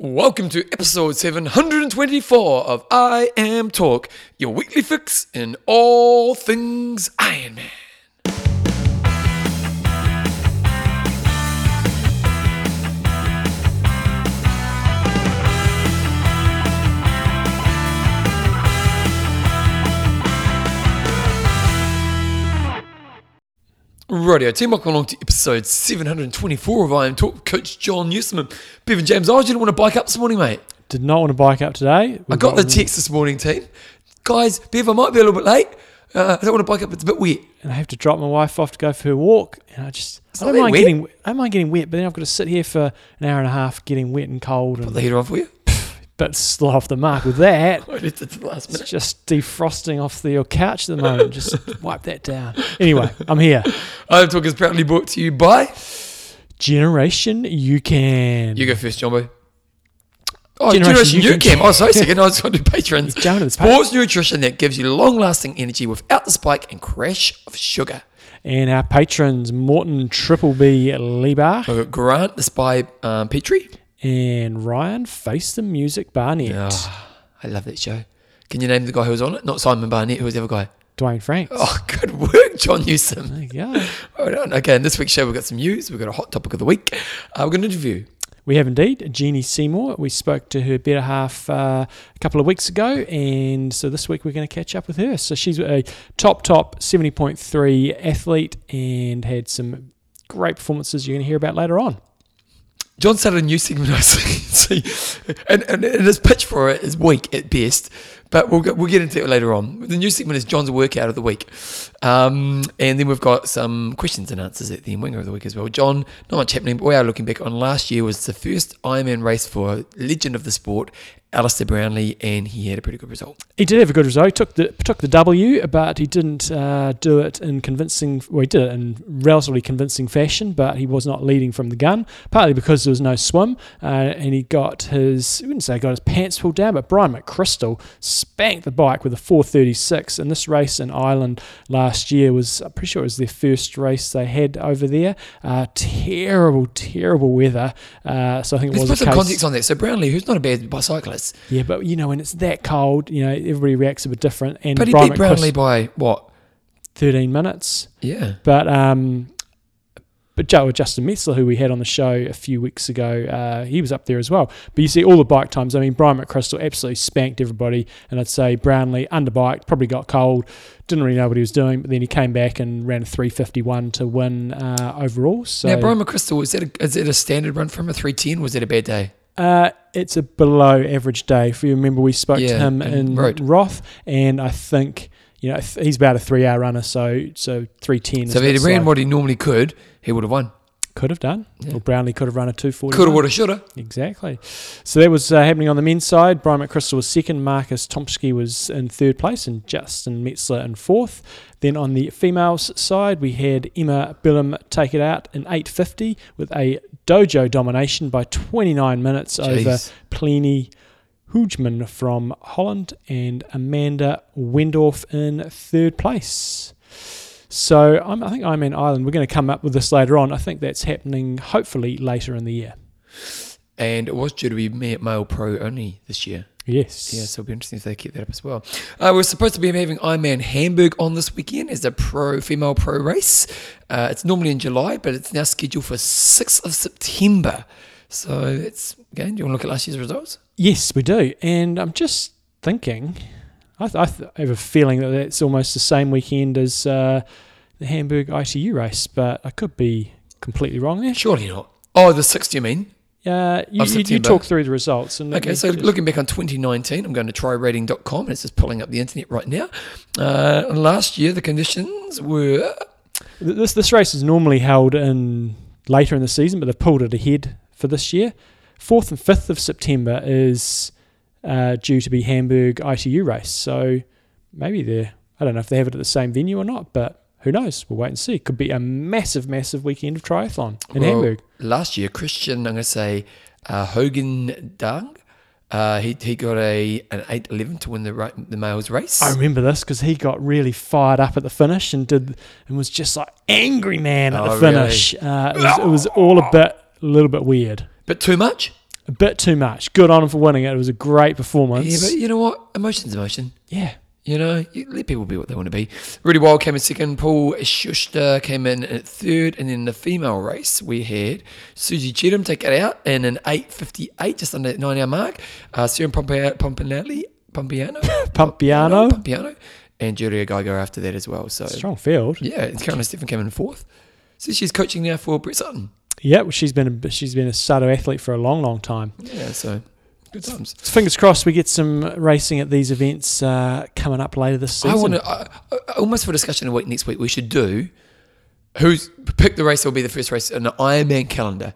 Welcome to episode 724 of IM Talk, your weekly fix in all things Iron Man. Radio team, welcome along to episode 724 of IM Talk. Coach John Newsom, Bevan James. I didn't want to bike up this morning, mate. Did not want to bike up today. I got the text this morning, team. Guys, Bev, I might be a little bit late. Uh, I don't want to bike up. It's a bit wet. and I have to drop my wife off to go for her walk. And I just It's I don't mind wet. getting I don't mind getting wet, but then I've got to sit here for an hour and a half getting wet and cold Put and the heater on for you. But still off the mark with that. I left the last It's just defrosting off the your couch at the moment. Just wipe that down. Anyway, I'm here. I Talk is proudly brought to you by. Generation UCAN. You go first, Jumbo. Oh, Generation, Generation UCAN. Can. Oh, sorry, second. I was going to do patrons. Jumping to the page. Sports nutrition that gives you long lasting energy without the spike and crash of sugar. And our patrons, Morton Triple B Lieber Grant, the spy um, Petrie. And Ryan Face the Music Barnett. Oh, I love that show. Can you name the guy who was on it? Not Simon Barnett. Who was the other guy? Dwayne Franks. Oh, good work, John Newsom. You. Well done. Okay, in this week's show, we've got some news. We've got a hot topic of the week. Uh, we've got an interview. We have indeed. Jeanni Seymour. We spoke to her better half uh, a couple of weeks ago, and so this week we're going to catch up with her. So she's a top, top 70.3 athlete and had some great performances you're going to hear about later on. John started a new segment, I see, and, and, and his pitch for it is weak at best, but we'll, get- we'll get into it later on. The new segment is John's workout of the week. Um, and then we've got some questions and answers at the end winger of the week as well. John, not much happening, but we are looking back on last year was the first Ironman race for legend of the sport, Alistair Brownlee, and he had a pretty good result. He did have a good result. He took the took the W, but he didn't uh, do it in convincing. Well, he did it in relatively convincing fashion, but he was not leading from the gun. Partly because there was no swim, uh, and he got his. I wouldn't say got his pants pulled down, but Bryan McCrystal spanked the bike with a 4:36. And this race in Ireland last year was, I'm pretty sure it was their first race they had over there. Uh, terrible, terrible weather. Uh, so I think it Let's was put some case. context on that. So Brownlee, who's not a bad Yeah, but you know when it's that cold, you know everybody reacts a bit different. And but he Bryan beat Brownlee by what? 13 minutes. Yeah. But um, but Joe Justin Metzler, who we had on the show a few weeks ago, uh, he was up there as well. But you see all the bike times. I mean, Bryan McCrystal absolutely spanked everybody, and I'd say Brownlee underbiked, probably got cold, didn't really know what he was doing, but then he came back and ran a 351 to win uh, overall. So now, Bryan McCrystal, is that, a, is that a standard run for him, a 310? Was it a bad day? Uh, it's a below average day. If you remember, we spoke Yeah, to him in Road. Roth, and I think you know he's about a three-hour runner, so so three ten. So if he'd ran what he normally could, he would have won. Could have done. Yeah. Or Brownlee could have run a two forty. Coulda, woulda, shoulda. Exactly. So that was uh, happening on the men's side. Bryan McCrystal was second. Markus Thomschke was in third place, and Justin Metzler in fourth. Then on the females' side, we had Emma Bilham take it out in 8.50 with a dojo domination by 29 minutes over Jeez. Pliny Hoogman from Holland and Amanda Wendorff in third place. So I'm, I think I'm in Ireland. We're going to come up with this later on. I think that's happening hopefully later in the year. And it was due to be ma- male pro only this year. Yes. Yeah, so it'll be interesting if they keep that up as well. Uh, we're supposed to be having Ironman Hamburg on this weekend as a pro female pro race. Uh, it's normally in July, but it's now scheduled for 6th of September. So it's again. Do you want to look at last year's results? Yes, we do. And I'm just thinking, I, th- I, th- have a feeling that it's almost the same weekend as uh, the Hamburg ITU race, but I could be completely wrong there. Surely not. Oh, the 6th, you mean? Uh, you, you, you talk through the results. And Okay, so looking back on 2019, I'm going to trirating.com and it's just pulling up the internet right now. Uh, last year, the conditions were This this race is normally held in later in the season, but they've pulled it ahead for this year. Fourth and fifth of September is uh, due to be Hamburg ITU race, so maybe they're I don't know if they have it at the same venue or not, but who knows? We'll wait and see. Could be a massive, massive weekend of triathlon in Well, Hamburg. last year, Christian, I'm going to say uh, Hogan Dung. Uh, he, he got a an 8.11 to win the ra- the males race. I remember this because he got really fired up at the finish and did and was just like angry man at Oh, the finish. Uh, it, was, it was all a bit, a little bit weird. but too much? A bit too much. Good on him for winning it. It was a great performance. Yeah, but you know what? Emotion's emotion. yeah. You know, you let people be what they want to be. Ruedi Wild came in second. Paul Schuster came in at third. And then the female race, we had Susie Cheetham take it out in an 8.58, just under that nine hour mark. Uh, Pompa- Pompanelli, Pompiano? Pompiano. Pompiano. And Julia Gajer after that as well. So, Strong field. yeah, and Caroline Steffen came in fourth. So she's coaching now for Brett Sutton. Yeah, well, she's been a, she's been a Sato athlete for a long, long time. Yeah, so good times. Fingers crossed we get some racing at these events uh, coming up later this season. I want to, almost for discussion a week next week, we should do who's pick the race that will be the first race in the Ironman calendar,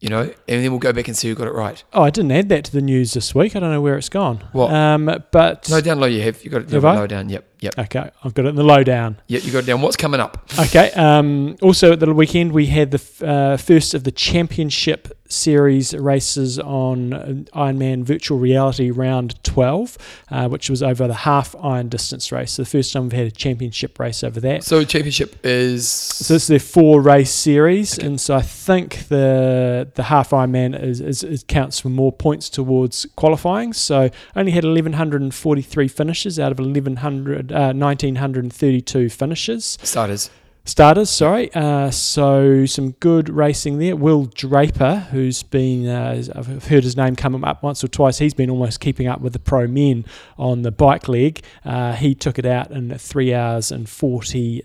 you know, and then we'll go back and see who got it right. Oh, I didn't add that to the news this week. I don't know where it's gone. What? Um, but No, down low you have. You got it Have down I? down. Yep, yep, okay, I've got it in the lowdown. yep. You got it down. What's coming up? Okay. Um, also, at the weekend, we had the f- uh, first of the championship series races on uh, Ironman Virtual Reality Round 12, uh, which was over the half iron distance race. So, the first time we've had a championship race over that. So championship is So this is their four race series, and so I think the the half Ironman is, is, is counts for more points towards qualifying. So only had 1143 finishes out of 1100 uh, 1932 finishes starters. starters. Sorry, uh, so some good racing there. Will Draper, who's been uh, I've heard his name come up once or twice. He's been almost keeping up with the pro men on the bike leg. Uh, he took it out in three hours and 40,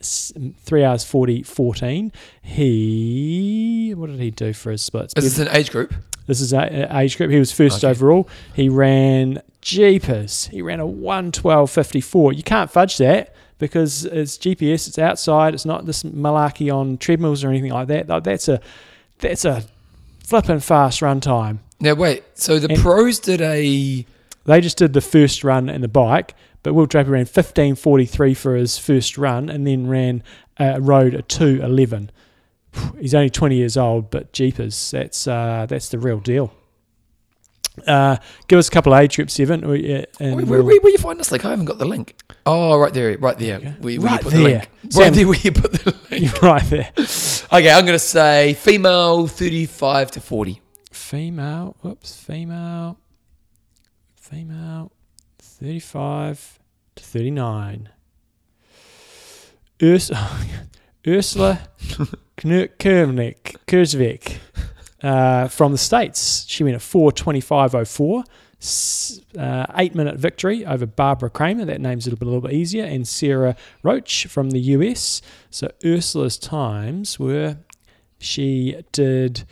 three hours 40, 14. He, what did he do for his splits? This is this an age group? This is a, a age group. He was first Okay. overall. He ran jeepers. He ran a one twelve fifty four. You can't fudge that because it's GPS. It's outside. It's not this malarkey on treadmills or anything like that. That's a that's a flipping fast run time. Now wait. So the And- pros did a. They just did the first run in the bike, but Will Draper ran fifteen forty three for his first run, and then ran uh, rode a two eleven. He's only twenty years old, but jeepers, that's uh, that's the real deal. Uh, give us a couple of age groups, Evan. we- And Where, we'll- where, where you find this link? I haven't got the link. Oh, right there, right there. Okay. Where, where Right you put the link. Sam- Right there where you put the link. Right there. Okay, I'm going to say female 35 to 40. Female, whoops, female, female, 35 to 39. Urs- Ursula Kervnik, Kurzvik uh, from the States. She went at 425.04. S- Uh, eight minute victory over Barbara Kramer. That name's a little bit, a little bit easier. And Sarah Roach from the US. So Ursula's times were she did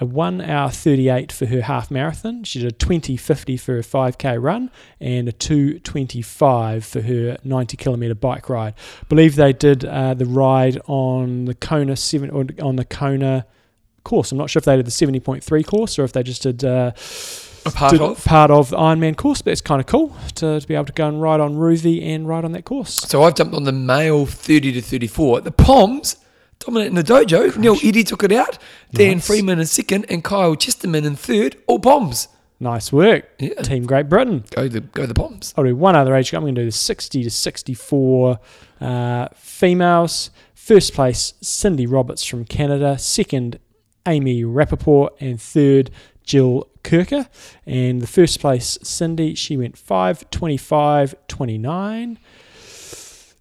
a 1 hour 38 for her half marathon. She did a 2050 for her 5k run and a 225 for her 90 kilometer bike ride. I believe they did uh, the ride on the Kona 7 or on the Kona course. I'm not sure if they did the 70.3 course or if they just did uh, A part of. part of the Ironman course, but it's kind of cool to, to be able to go and ride on Rouvy and ride on that course. So I've jumped on the male 30 to 34. The Poms dominating the dojo. Neil Eddy took it out. Dan Nice. Freeman in second and Kyle Chesterman in third. All Poms. Nice work, Yeah. Team Great Britain. Go the go the Poms. I'll do one other age group. I'm going to do the 60 to 64 uh, females. First place, Cindy Roberts from Canada. Second, Amy Rappaport. And third, Jill Kirker. And the first place, Cindy, she went 5.25, 29.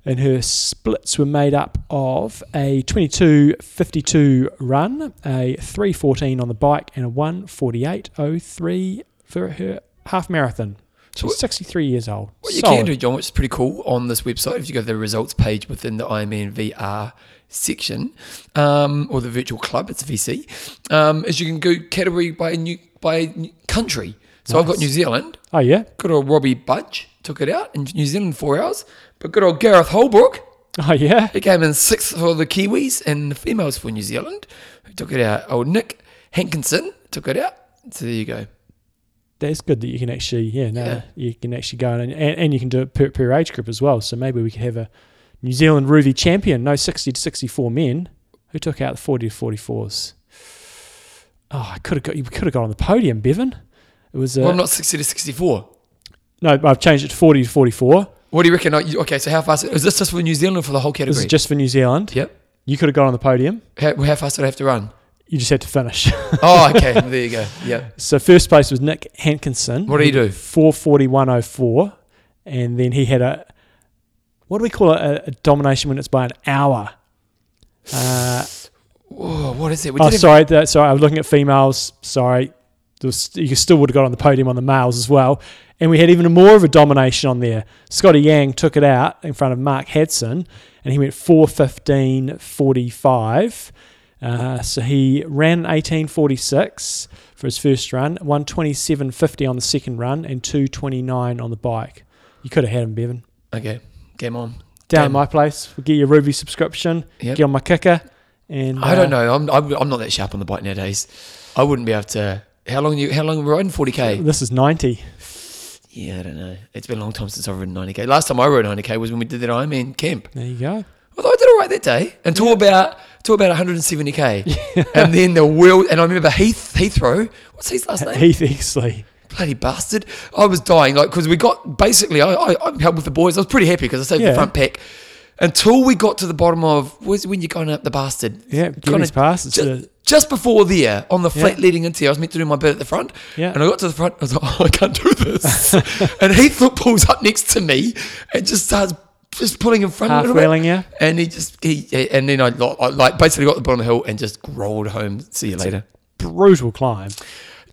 And her splits were made up of a 22.52 run, a 3.14 on the bike, and a 1.48.03 for her half marathon. So She's 63 years old. What you Solid. can do, John, which is pretty cool on this website, if you go to the results page within the Ironman VR section, um, or the virtual club, it's VC, um, is you can go category by new, by country. So I've got New Zealand, Oh, yeah? good old Robbie Budge took it out in New Zealand four hours, but good old Gareth Holbrook, Oh, yeah? he came in sixth for the Kiwis and the females for New Zealand, who took it out. Old Nick Hankinson took it out. So there you go. That's good that you can actually, yeah, no, Yeah. you can actually go in and, and, and you can do it per, per age group as well. So maybe we could have a New Zealand Rouvy champion, no 60 to 64 men, who took out the 40 to 44s. Oh, I could have got, you could have got on the podium, Bevan. It was, uh, well, I'm not 60 to 64. no, I've changed it to 40 to 44. What do you reckon? Oh, Okay, so how fast is this just for New Zealand or for the whole category? This is just for New Zealand. Yep. You could have got on the podium. How, how fast did I have to run? you just had to finish. Oh, okay. there you go. Yeah. so first place was Nick Hankinson. What did he do? 441.04. And then he had a, what do we call it? A, a domination when it's by an hour. Uh, Whoa, what is it? We oh, sorry. That, sorry, I was looking at females. Sorry. Was, you still would have got on the podium on the males as well. And we had even more of a domination on there. Scotty Yang took it out in front of Mark Hadson, and he went 415.45. Uh, so he ran 1846 for his first run, 127.50 on the second run, and 229 on the bike. You could have had him, Bevan. Okay. Game on. Down Damn. at my place, we'll get your Rouvy subscription, Yep. get on my KICKR, and I don't uh, know. I'm, I'm I'm not that sharp on the bike nowadays. I wouldn't be able to. How long you? How long were you riding? Forty k. This is 90. Yeah, I don't know. It's been a long time since I've ridden ninety k. Last time I rode ninety k was when we did that Ironman camp. There you go. Although I did all right that day until about until about 170 k, and then the wheel. And I remember Heath Heathrow. What's his last name? Heath Exley. Bloody bastard! I was dying like because we got basically. I I, I helped with the boys. I was pretty happy because I saved Yeah. the front pack. Until we got to the bottom of where's when you're going up the bastard. Yeah, Guineas Pass. It's just, a, just before there, on the flat leading into here, I was meant to do my bit at the front. Yeah. And I got to the front, I was like, oh, I can't do this. and Heath pulls up next to me and just starts just pulling in front a half bit. wheeling you. And he just, he, and then I, lo- I like basically got to the bottom of the hill and just rolled home. See you later. Brutal climb.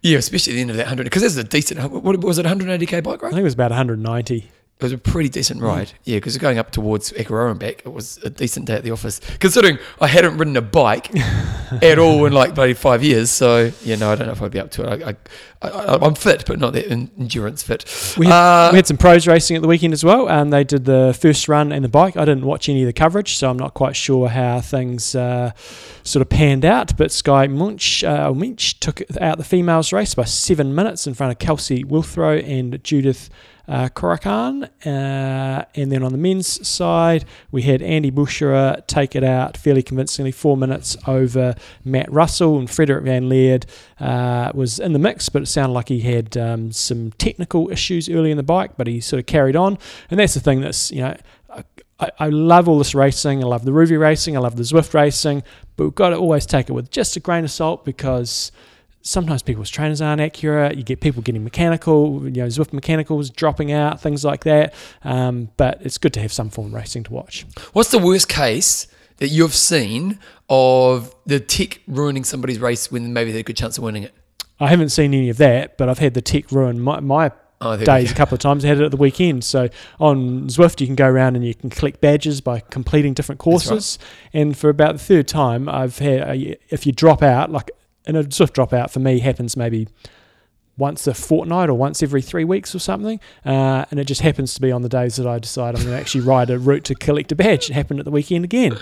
Yeah, especially at the end of that 100, because there's a decent, what was it, 180k bike ride? I think it was about 190. It was a pretty decent ride. Yeah, because going up towards Akaroa and back, it was a decent day at the office. Considering I hadn't ridden a bike at all in like bloody five years. So, yeah, no, I don't know if I'd be up to it. I, I, I, I'm fit, but not that endurance fit. We had, Uh, we had some pros racing at the weekend as well, and they did the first run and the bike. I didn't watch any of the coverage, so I'm not quite sure how things uh, sort of panned out. But Skye Moench, uh, Moench took out the females race by seven minutes in front of Kelsey Withrow and Judith uh, Corachán. Uh, and then on the men's side, we had Andy Böcherer take it out fairly convincingly, four minutes over Matt Russell, and Frederik Van Lierde uh, was in the mix, but it sounded like he had um, some technical issues early in the bike, but he sort of carried on. And that's the thing that's, you know, I, I love all this racing. I love the Rouvy racing. I love the Zwift racing, but we've got to always take it with just a grain of salt because sometimes people's trainers aren't accurate. You get people getting mechanical, you know, Zwift mechanicals dropping out, things like that. Um, but it's good to have some form of racing to watch. what's the worst case that you've seen of the tech ruining somebody's race when maybe they had a good chance of winning it? I haven't seen any of that, but I've had the tech ruin my, my Oh, days a couple of times. I had it at the weekend. So on Zwift, you can go around and you can collect badges by completing different That's right. courses. And for about the third time, I've had, a, if you drop out, like in a Zwift dropout for me happens maybe once a fortnight or once every three weeks or something. Uh, and it just happens to be on the days that I decide I'm going to actually ride a route to collect a badge. It happened at the weekend again.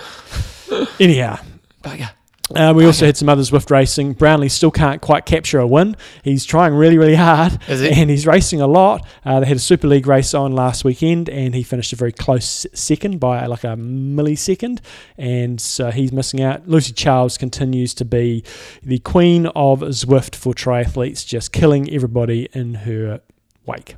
Anyhow, Bugger. Uh, we also had some other Zwift racing. Brownlee still can't quite capture a win. He's trying really, really hard, Is he? and he's racing a lot. Uh, they had a Super League race on last weekend, and he finished a very close second by like a millisecond, and so he's missing out. Lucy Charles continues to be the queen of Zwift for triathletes, just killing everybody in her wake.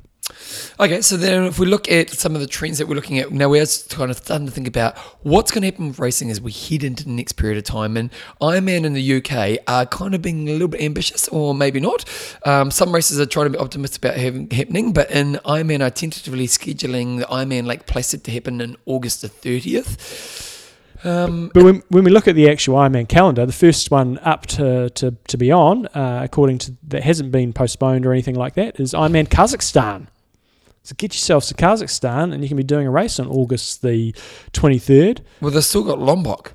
Okay, so then if we look at some of the trends that we're looking at now, we're kind of starting to think about what's going to happen with racing as we head into the next period of time. And Ironman in the UK are kind of being a little bit ambitious, or maybe not. Um, some races are trying to be optimistic about having happening, but in Ironman are tentatively scheduling the Ironman Lake Placid to happen in August the 30th. Um, But when, when we look at the actual Ironman calendar, the first one up to, to, to be on, uh, according to that hasn't been postponed or anything like that, is Ironman Kazakhstan. So get yourself to Kazakhstan, and you can be doing a race on August the 23rd. well, they've still got Lubbock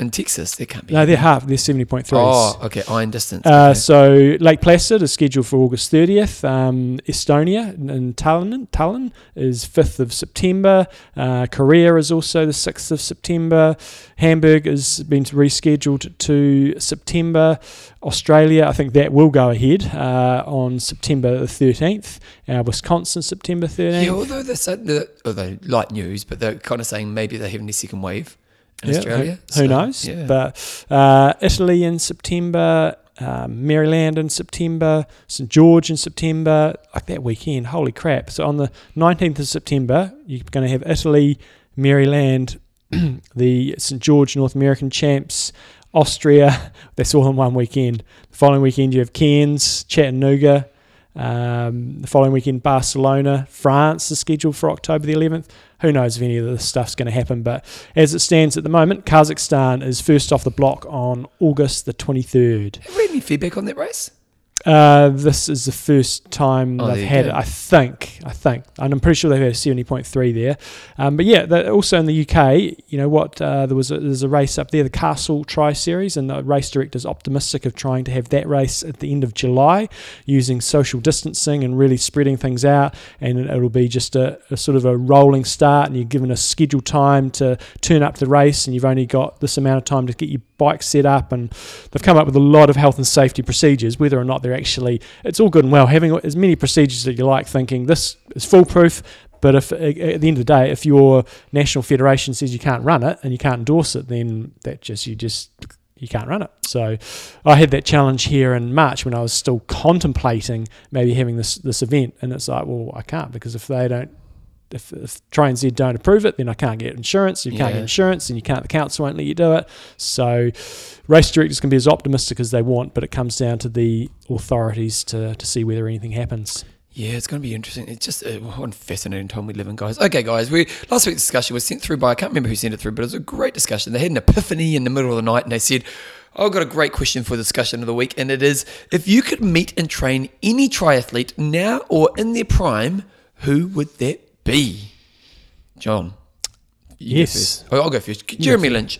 in Texas. They can't be. No, they're half. They're 70.3s. Oh, okay, iron distance. Uh, okay. so Lake Placid is scheduled for August 30th. Um, Estonia in Tallinn, Tallinn is 5th of September. Uh, Korea is also the 6th of September. Hamburg has been rescheduled to September. Australia, I think that will go ahead uh, on September the 13th. Uh, Wisconsin, September 13th. Yeah, although they're, sa- they're, although light news, but they're kind of saying maybe they're having a second wave in Yeah, who- Australia. Who, So, knows? Yeah. But uh, Italy in September, um, Maryland in September, St George in September, like that weekend. Holy crap! So on the 19th of September, you're going to have Italy, Maryland, the St George North American champs. Austria. That's all in one weekend. The following weekend, you have Cairns, Chattanooga. Um, the following weekend, Barcelona, France is scheduled for October the 11th. Who knows if any of this stuff's going to happen? But as it stands at the moment, Kazakhstan is first off the block on August the 23rd. Have we had any feedback on that race? Uh, this is the first time Oh, they've had it. I think. I think, and I'm pretty sure they've had a seventy point three there. Um, but yeah, that also in the UK, you know what? Uh, there was a, there's a race up there, the Castle Tri Series, and the race director's optimistic of trying to have that race at the end of July, using social distancing and really spreading things out. And it'll be just a, a sort of a rolling start, and you're given a scheduled time to turn up the race, and you've only got this amount of time to get your bike set up and they've come up with a lot of health and safety procedures whether or not they're actually it's all good and well having as many procedures that you like thinking this is foolproof but if at the end of the day if your national federation says you can't run it and you can't endorse it then that just you just you can't run it. So i had that challenge here in march when i was still contemplating maybe having this this event and it's like well i can't because if they don't if, if Tri NZ don't approve it, then I can't get insurance. You can't Yeah. get insurance, and you can't. The council won't let you do it. So, race directors can be as optimistic as they want, but it comes down to the authorities to, to see whether anything happens. Yeah, it's going to be interesting. It's just uh, what a fascinating time we live in, guys. Okay, guys, we last week's discussion was sent through by I can't remember who sent it through, but it was a great discussion. They had an epiphany in the middle of the night, and they said, "I've got a great question for discussion of the week, and it is: if you could meet and train any triathlete now or in their prime, who would that be?" John. you go Yes. first. Oh, I'll go first. Jeremy Lynch,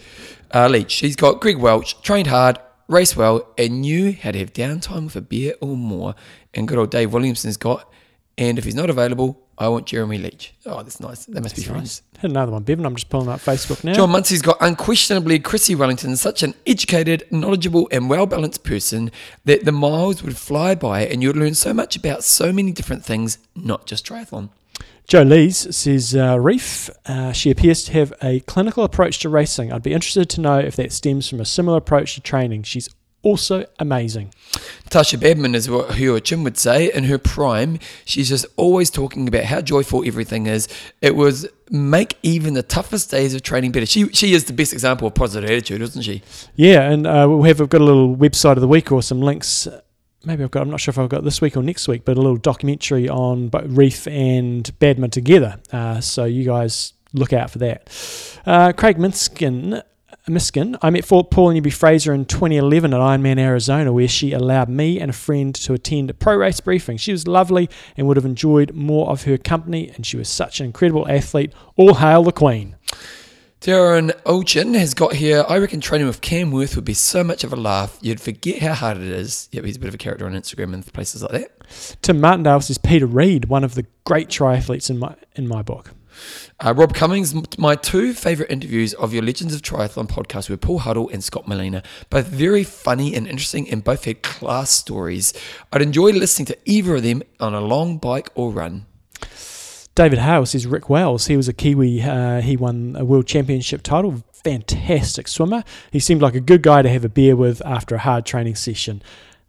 uh, Leach. He's got Greg Welch, trained hard, raced well, and knew how to have downtime with a beer or more. And good old Dave Williamson's got. And if he's not available, I want Jeremy Leach. Oh, that's nice. They must be nice. friends. Hit another one, Bevan. I'm just pulling up Facebook now. John Munsey's got unquestionably Chrissie Wellington, such an educated, knowledgeable, and well balanced person that the miles would fly by and you'd learn so much about so many different things, not just triathlon. Joe Lees says, uh, Ryf, uh, she appears to have a clinical approach to racing. I'd be interested to know if that stems from a similar approach to training. She's also amazing. Tasha Badmann is what Hua Chin would say. In her prime, she's just always talking about how joyful everything is. It was make even the toughest days of training better. She she is the best example of positive attitude, isn't she? Yeah, and uh, we'll have we've got a little website of the week or some links. Maybe I've got. I'm not sure if I've got this week or next week, but a little documentary on Ryf and Badmann together. Uh, so you guys look out for that. Uh, Craig Minskin. Miskin. I met Paul Newby Fraser in 2011 at Ironman Arizona, where she allowed me and a friend to attend a pro race briefing. She was lovely and would have enjoyed more of her company, and she was such an incredible athlete. All hail the Queen. Darren Ochin has got here. I reckon training with Cam Wurf would be so much of a laugh. You'd forget how hard it is. Yep, he's a bit of a character on Instagram and places like that. Tim Martindale says Peter Reid, one of the great triathletes in my in my book. Uh, Rob Cummings, my two favourite interviews of your Legends of Triathlon podcast were Paul Huddle and Scott Molina. Both very funny and interesting and both had class stories. I'd enjoy listening to either of them on a long bike or run. David Hale is Rick Wells. He was a Kiwi. Uh, he won a world championship title. Fantastic swimmer. He seemed like a good guy to have a beer with after a hard training session.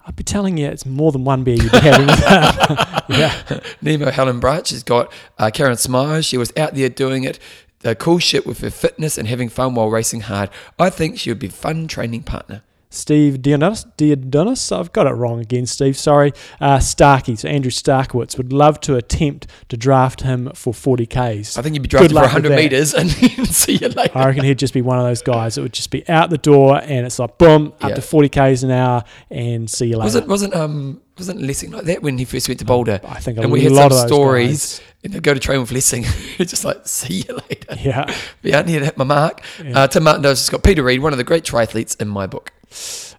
I'd be telling you, it's more than one beer you'd be having yeah. Nemo Helen Branch has got uh, Karen Smyers. She was out there doing it. The cool shit with her fitness and having fun while racing hard. I think she would be a fun training partner. Steve Diodonis, Diodonis, I've got it wrong again, Steve, sorry. Uh, Starkey, so Andrew Starykowicz, would love to attempt to draft him for 40Ks. I think he'd be drafted for luck 100 metres and then see you later. I reckon he'd just be one of those guys that would just be out the door and it's like boom, up Yeah. to 40Ks an hour and see you later. Wasn't wasn't um wasn't Lessing like that when he first went to Boulder? I think a and we had lot some of stories guys. and they'd go to train with Lessing. It's just like, see you later. Yeah. Be out here to hit my mark. Yeah. Uh, Tim Martindale's just got Peter Reid, one of the great triathletes in my book.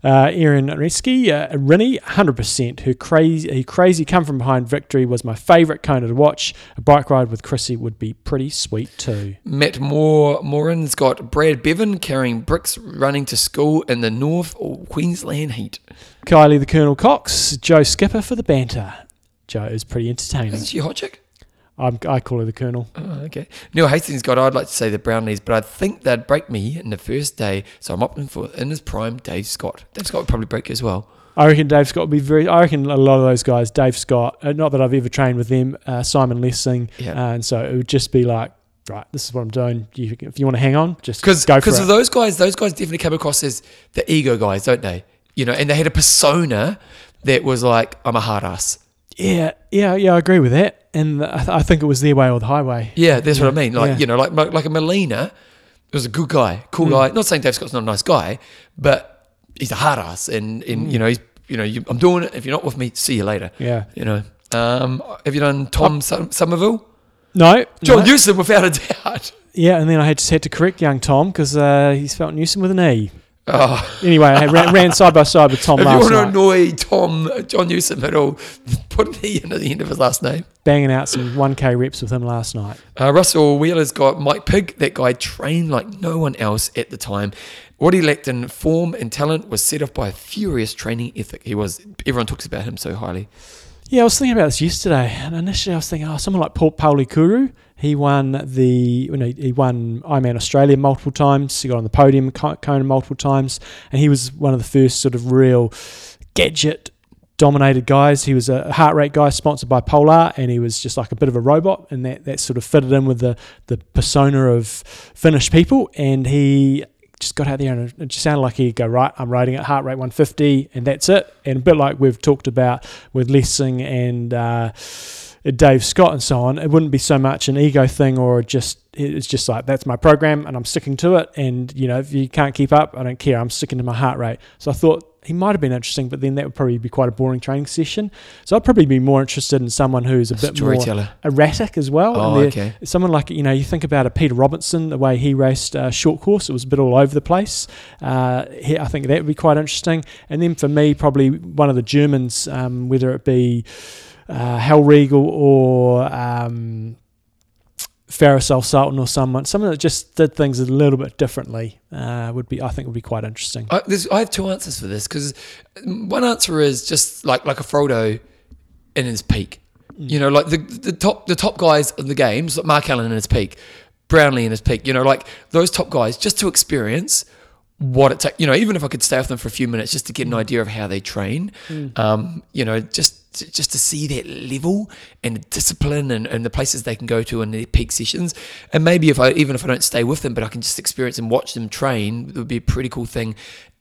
Uh, Erin Reski, uh, Rinny, 100%. Her crazy, her crazy come from behind victory was my favourite Kona to watch. A bike ride with Chrissy would be pretty sweet too. Matt Moore Moran's got Brad Beven carrying bricks running to school in the North Queensland heat. Kylie the Colonel Cox, Joe Skipper for the banter. Joe is pretty entertaining. Isn't she hot chick? I'm, I call her the Colonel. Oh, okay. Neil Hastings got, I'd like to say the Brownlees, but I think they'd break me in the first day. So I'm opting for, in his prime, Dave Scott. Dave Scott would probably break you as well. I reckon Dave Scott would be very. I reckon a lot of those guys, Dave Scott. Uh, not that I've ever trained with them. Uh, Simon Lessing, Yeah. uh, and so it would just be like right, this is what I'm doing. You, if you want to hang on, just Because go for because of those guys, those guys definitely come across as the ego guys, don't they? You know, and they had a persona that was like, I'm a hard ass. yeah, yeah, yeah. I agree with that, and I, th- I think it was their way or the highway. Yeah, that's what I mean. Like yeah. you know, like like a Molina was a good guy, cool Hmm. guy. Not saying Dave Scott's not a nice guy, but he's a hard ass, and and Hmm. you know he's you know you, I'm doing it. If you're not with me, see you later. Yeah. You know. Um, have you done Tom Som- Somerville? No, John no. Newsom, without a doubt. Yeah, and then I had just had to correct young Tom because uh, he's felt Newsom with an E. Oh, Anyway, I ran, ran side by side with Tom if you want to night, annoy Tom John Newsom at all, put an E in at the end of his last name. banging out some 1K reps with him last night. Uh, Russell Wheeler's got Mike Pigg. That guy trained like no one else at the time. What he lacked in form and talent was set off by a furious training ethic. He was. Everyone talks about him so highly. Yeah, I was thinking about this yesterday, and initially I was thinking, oh, someone like Paul Pauli Kiuru. He won the, you know, he won Ironman Australia multiple times. He got on the podium Kona multiple times, and he was one of the first sort of real gadget dominated guys. He was a heart rate guy sponsored by Polar, and he was just like a bit of a robot, and that, that sort of fitted in with the the persona of Finnish people. And he just got out there, and it just sounded like he'd go right. I'm riding at heart rate 150, and that's it. And a bit like we've talked about with Lessing and. Uh, Dave Scott and so on, it wouldn't be so much an ego thing or just it's just like that's my program and I'm sticking to it. And you know, if you can't keep up, I don't care. I'm sticking to my heart rate. So I thought he might have been interesting, but then that would probably be quite a boring training session. So I'd probably be more interested in someone who's a bit more erratic as well. Oh, and okay. Someone like you know, you think about a Peter Robinson, the way he raced uh, short course, it was a bit all over the place. Uh, he, I think that would be quite interesting. And then for me, probably one of the Germans, um, whether it be uh, Hellriegel or um, Faris Al-Sultan or someone, someone that just did things a little bit differently uh, would be, I think, would be quite interesting. I, I have two answers for this because one answer is just like like a Frodo in his peak. You know, like the the top the top guys in the games, like Mark Allen in his peak, Brownlee in his peak. You know, like those top guys, just to experience what it takes. You know, even if I could stay with them for a few minutes just to get an idea of how they train. Um, you know, just just to see that level and the discipline and, and the places they can go to in their peak sessions. And maybe if I even if I don't stay with them, but I can just experience and watch them train, it would be a pretty cool thing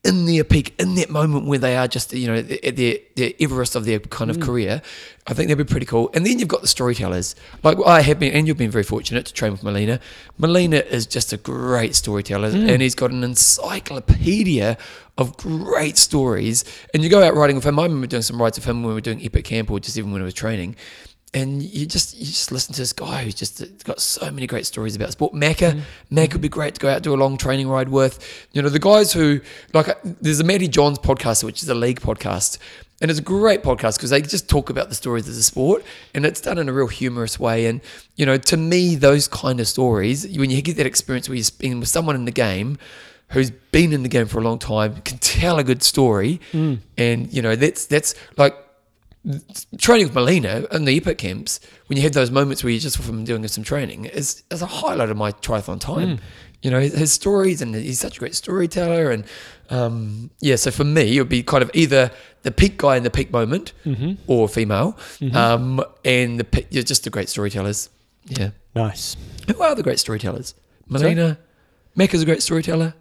in their peak, in that moment where they are just, you know, at their, their Everest of their kind of mm. career, I think that'd be pretty cool. And then you've got the storytellers. Like I have been, and you've been very fortunate to train with Molina. Molina is just a great storyteller, mm. and he's got an encyclopedia of great stories. And you go out riding with him. I remember doing some rides with him when we were doing Epic Camp or just even when I was training. And you just you just listen to this guy who's just got so many great stories about sport. Macca, Mac mm. would be great to go out and do a long training ride with. You know the guys who like. Uh, there's a Matty Johns podcast, which is a league podcast, and it's a great podcast because they just talk about the stories of the sport, and it's done in a real humorous way. And you know, to me, those kind of stories, when you get that experience where you're spending with someone in the game who's been in the game for a long time, can tell a good story, mm. and you know that's that's like training with Molina and the epic camps, when you have those moments where you're just from doing some training, is, is a highlight of my triathlon time. You know, his, stories, and he's such a great storyteller. And um, yeah, so for me, it would be kind of either the peak guy in the peak moment or female, um, and the just the great storytellers. Yeah. Nice. Who are the great storytellers? Molina, Macca's a great storyteller.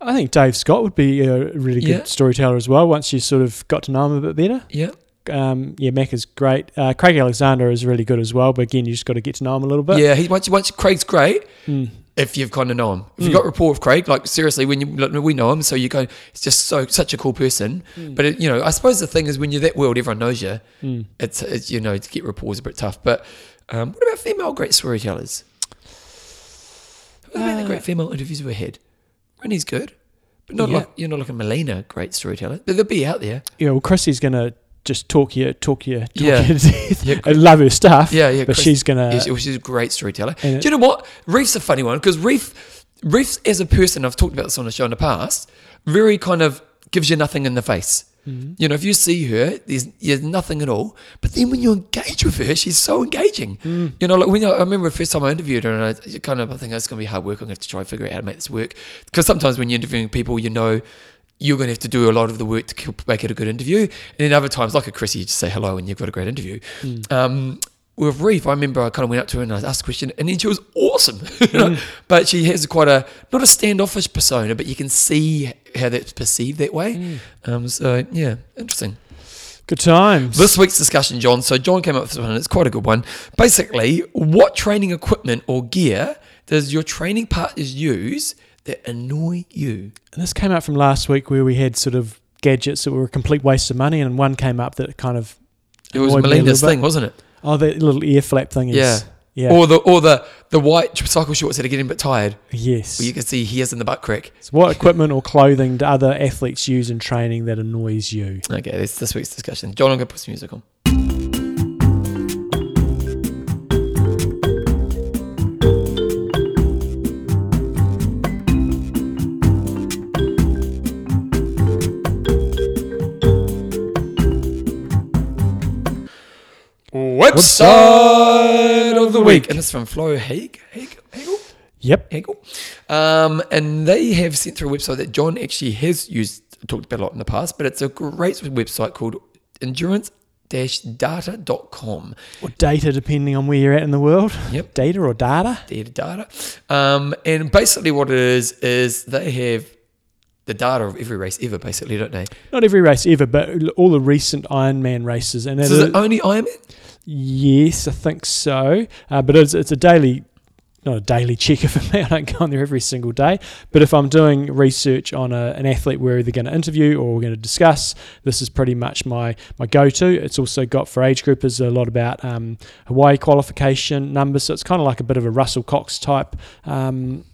I think Dave Scott would be a really good Yeah. storyteller as well once you sort of got to know him a bit better. Yeah. Um, yeah, Mac is great. Uh, Craig Alexander is really good as well, but again, you just got to get to know him a little bit. yeah, he once once Craig's great Mm. if you've kind of know him. If you've got rapport with Craig, like seriously, when you like, we know him, so you go, it's just so such a cool person. But it, you know, I suppose the thing is when you're that world, everyone knows you. Mm. It's, it's you know to get rapport is a bit tough. But um, what about female great storytellers? What about the Uh, great female interviews we had? Rinny's good, but not Yeah. like you're not like a Molina great storyteller. But they'll be out there. Yeah, well, Chrissy's going to just talk you, talk you, talk Yeah. you to. Yeah, I love her stuff. Yeah, yeah. But Chris- she's gonna. she- she's a great storyteller. and Do you know what? Ryf's a funny one because Ryf, Ryf as a person, I've talked about this on the show in the past, very kind of gives you nothing in the face. Mm-hmm. You know, if you see her, there's, there's nothing at all. But then when you engage with her, she's so engaging. Mm. You know, like when I, I remember the first time I interviewed her, and I kind of I think it's going to be hard work. I'm going to have to try and figure out how to make this work. Because sometimes when you're interviewing people, you know you're going to have to do a lot of the work to make it a good interview. And then other times, like a Chrissy, you just say hello and you've got a great interview. Mm. Um, with Ryf, I remember I kind of went up to her and I asked a question, and then she was awesome. you know? Mm. But she has quite a not a standoffish persona, but you can see how that's perceived that way. Mm. Um, so yeah, interesting. Good times. This week's discussion, John. So John came up with this one, and it's quite a good one. Basically, what training equipment or gear does your training partners use that annoy you? And this came out from last week where we had sort of gadgets that were a complete waste of money, and one came up that kind of It was annoyed me a little bit. thing, wasn't it? Oh, that little ear flap thing is. Yeah. Yeah. Or the or the the white cycle shorts that are getting a bit tired. yes. Where you can see hairs in the butt crack. So what equipment or clothing do other athletes use in training that annoys you? Okay, that's this week's discussion. John, I'm gonna put some music on. Website of the week, and it's from Flo Haig, Haig, Hagel, Yep. Hagel, um, and they have sent through a website that John actually has used, talked about a lot in the past, but it's a great website called endurance-data.com. Or data, depending on where you're at in the world. Yep. Data or data? data data. Um, and basically, what it is is they have the data of every race ever, basically, don't they? Not every race ever, but all the recent Ironman races. And So is- it only Ironman? Yes, I think so. Uh, but it's, it's a daily, not a daily checker for me. I don't go on there every single day. But if I'm doing research on a, an athlete we're either going to interview or we're going to discuss, this is pretty much my, my go to. It's also got for age groupers a lot about um, Hawaii qualification numbers. So it's kind of like a bit of a Russell Cox type um,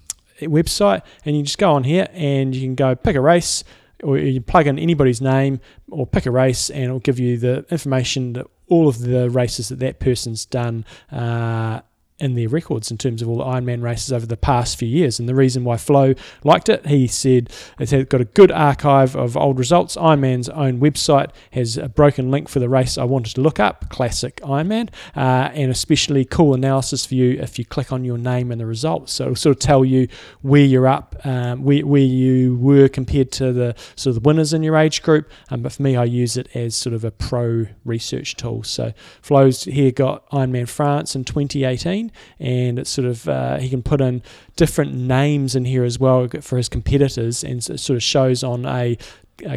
website. And you just go on here and you can go pick a race or you plug in anybody's name or pick a race and it'll give you the information that all of the races that that person's done uh, in their records in terms of all the Ironman races over the past few years. And the reason why Flo liked it, he said it's got a good archive of old results. Ironman's own website has a broken link for the race I wanted to look up, classic Ironman, uh, and especially cool analysis for you if you click on your name and the results. So it'll sort of tell you where you're up, um, where, where you were compared to the sort of the winners in your age group. Um, but for me, I use it as sort of a pro research tool. So Flo's here got Ironman France in 2018, and it's sort of uh, he can put in different names in here as well for his competitors, and it sort of shows on a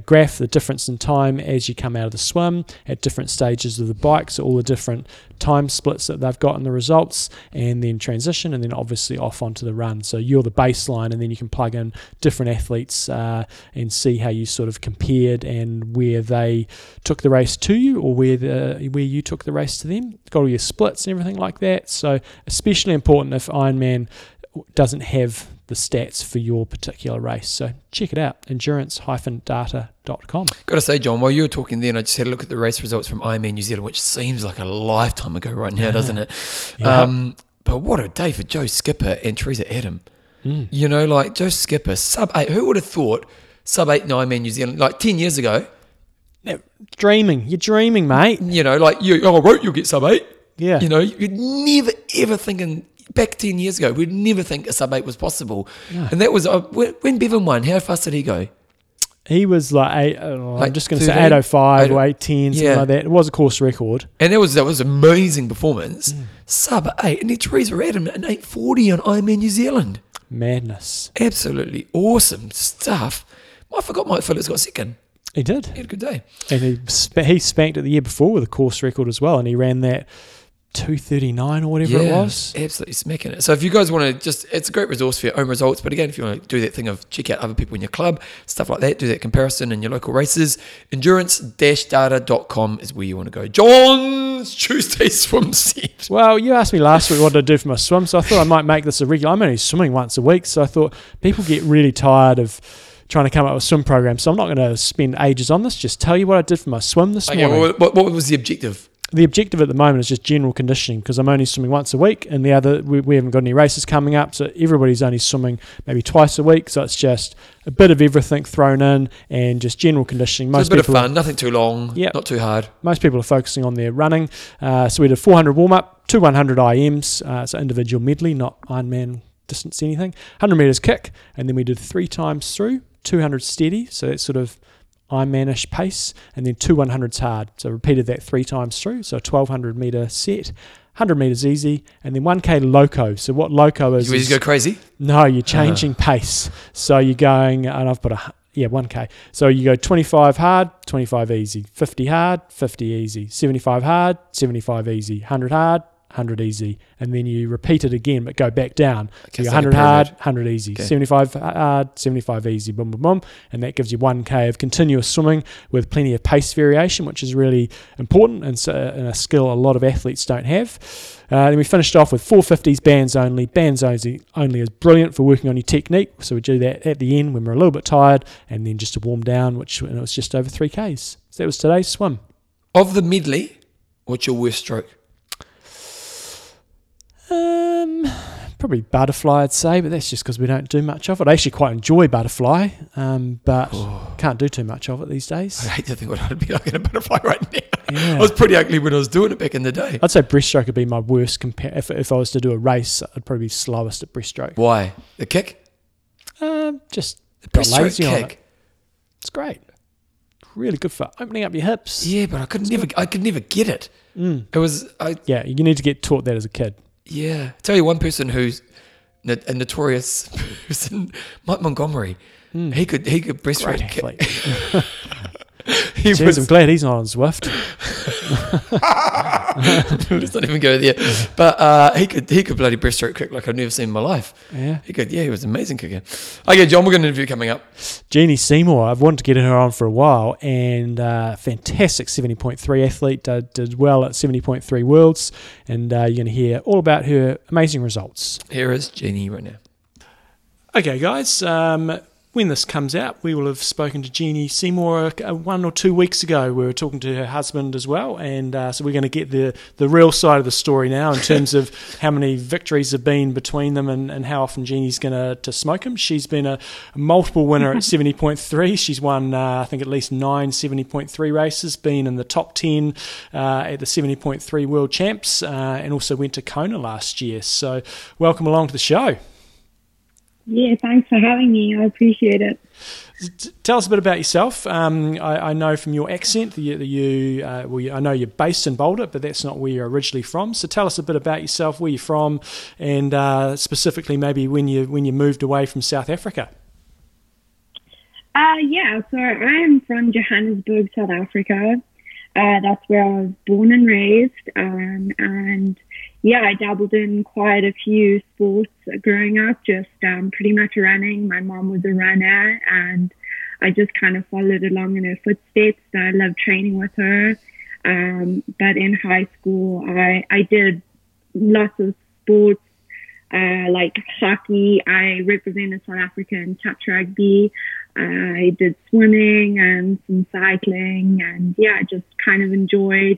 graph the difference in time as you come out of the swim at different stages of the bike, so all the different time splits that they've got in the results, and then transition, and then obviously off onto the run. So you're the baseline, and then you can plug in different athletes uh, and see how you sort of compared and where they took the race to you, or where the where you took the race to them. Got all your splits and everything like that. So especially important if Ironman doesn't have the stats for your particular race. So check it out, endurance-data.com. Got to say, John, while you were talking then, I just had a look at the race results from Ironman New Zealand, which seems like a lifetime ago right now, doesn't it? Yeah. Um, but what a day for Joe Skipper and Teresa Adam. Mm. You know, like Joe Skipper, sub eight. Who would have thought sub eight Ironman New Zealand, like 10 years ago, Now, dreaming, you're dreaming, mate. you know, like you, oh, right, you'll get sub eight. Yeah. You know, you'd never ever thinking back 10 years ago, we'd never think a sub eight was possible. No. And that was uh, when, when Bevan won, how fast did he go? He was like, eight, oh, I'm Like just going to say 13? 805 or 810, something Yeah. like that. It was a course record. And that was that was amazing performance. Mm. Sub eight, and then Teresa Adam an eight forty on Ironman New Zealand. Madness. Absolutely awesome stuff. I forgot Mike Phillips got second. He did. He had a good day. And he, sp- he spanked it the year before with a course record as well. And he ran that 239 or whatever it was. absolutely smacking it. So if you guys want to just, it's a great resource for your own results. But again, if you want to do that thing of check out other people in your club, stuff like that, do that comparison in your local races, endurance-data.com is where you want to go. John's Tuesday swim set. Well, you asked me last week what to do for my swim, so I thought I might make this a regular. I'm only swimming once a week, so I thought people get really tired of trying to come up with swim programs. So I'm not going to spend ages on this. Just tell you what I did for my swim this Okay, morning. well, what, what was the objective? The objective at the moment is just general conditioning because I'm only swimming once a week, and the other we, we haven't got any races coming up, so everybody's only swimming maybe twice a week. So it's just a bit of everything thrown in and just general conditioning. Most it's a bit of people, fun, nothing too long, Yep. not too hard. most people are focusing on their running. Uh, so we did 400 warm up, two 100 IMs, uh, so individual medley, not Ironman distance anything. 100 meters kick, and then we did three times through, 200 steady, so that's sort of Ironmanish pace, and then two 100s hard. So I repeated that three times through, so a 1200 meter set. 100 meters easy, and then 1k loco. So what loco is? You just go crazy. no, you're uh-huh. changing pace. So you're going, and I've put a yeah 1k. So you go 25 hard, 25 easy, 50 hard, 50 easy, 75 hard, 75 easy, 100 hard. 100 easy, and then you repeat it again, but go back down. Okay, so you like 100 hard, 100 easy, Okay. 75 hard, 75 easy, boom, boom, boom, and that gives you 1k of continuous swimming with plenty of pace variation, which is really important and, so, and a skill a lot of athletes don't have. Uh, then we finished off with 450s bands only. Bands only, only is brilliant for working on your technique. So we do that at the end when we're a little bit tired, and then just to warm down, which and it was just over 3Ks. So that was today's swim. Of the medley, what's your worst stroke? Um, probably butterfly, I'd say, but that's just because we don't do much of it. I actually quite enjoy butterfly, um, but can't do too much of it these days. I hate to think what I'd be like in a butterfly right now. Yeah. I was pretty ugly when I was doing it back in the day. I'd say breaststroke would be my worst. Compare if, if I was to do a race, I'd probably be slowest at breaststroke. Why? The kick? Um, just The got lazy on kick. it. It's great. Really good for opening up your hips. Yeah, but I could never I could never get it. Mm. It was I Yeah, you need to get taught that as a kid. Yeah. tell you one person who's a notorious person, Mike Montgomery. Hmm. He could he could Great athlete. He Jeez, was I'm glad he's not on Zwift. let's not even go there. But uh, he could he could bloody breaststroke kick like I've never seen in my life. Yeah. He could yeah, he was an amazing kicker. Okay, John, we're got an interview coming up. Jeanni Seymour, I've wanted to get her on for a while, and uh, fantastic 70.3 athlete, uh, did well at 70.3 Worlds, and uh, you're going to hear all about her amazing results. Here is Jeanni right now. Okay, guys. Um, when this comes out, we will have spoken to Jeanni Seymour uh, one or two weeks ago. We were talking to her husband as well, and uh, so we're going to get the, the real side of the story now in terms of how many victories have been between them and, and how often Jeanni's going to to smoke him. She's been a, multiple winner at 70.3. She's won, uh, I think, at least nine 70.3 races, been in the top 10 uh, at the 70.3 World Champs, uh, and also went to Kona last year. So, welcome along to the show. Yeah, thanks for having me. I appreciate it. Tell us a bit about yourself. Um, I, I know from your accent that you, that you uh, well, I know you're based in Boulder, but that's not where you're originally from. So tell us a bit about yourself, where you're from, and uh, specifically maybe when you when you moved away from South Africa. Uh, yeah, so I am from Johannesburg, South Africa. Uh, that's where I was born and raised. Um, and yeah, I dabbled in quite a few sports growing up, just um, pretty much running. My mom was a runner, and I just kind of followed along in her footsteps. I loved training with her. Um, but in high school, I, I did lots of sports uh, like hockey. I represented South Africa in touch rugby. I did swimming and some cycling, and yeah, I just kind of enjoyed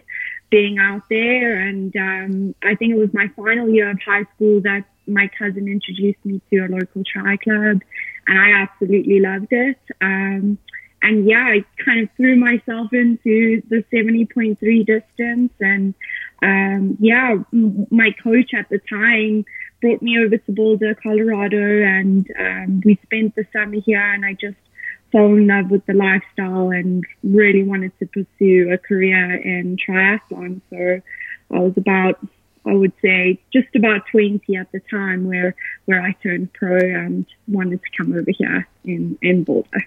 being out there. And um, I think it was my final year of high school that my cousin introduced me to a local tri club, and I absolutely loved it. Um, and yeah, I kind of threw myself into the 70.3 distance, and um, yeah, my coach at the time brought me over to Boulder, Colorado, and um, we spent the summer here. And I just fell in love with the lifestyle and really wanted to pursue a career in triathlon. So I was about, I would say, just about 20 at the time where where I turned pro and wanted to come over here in in Boulder.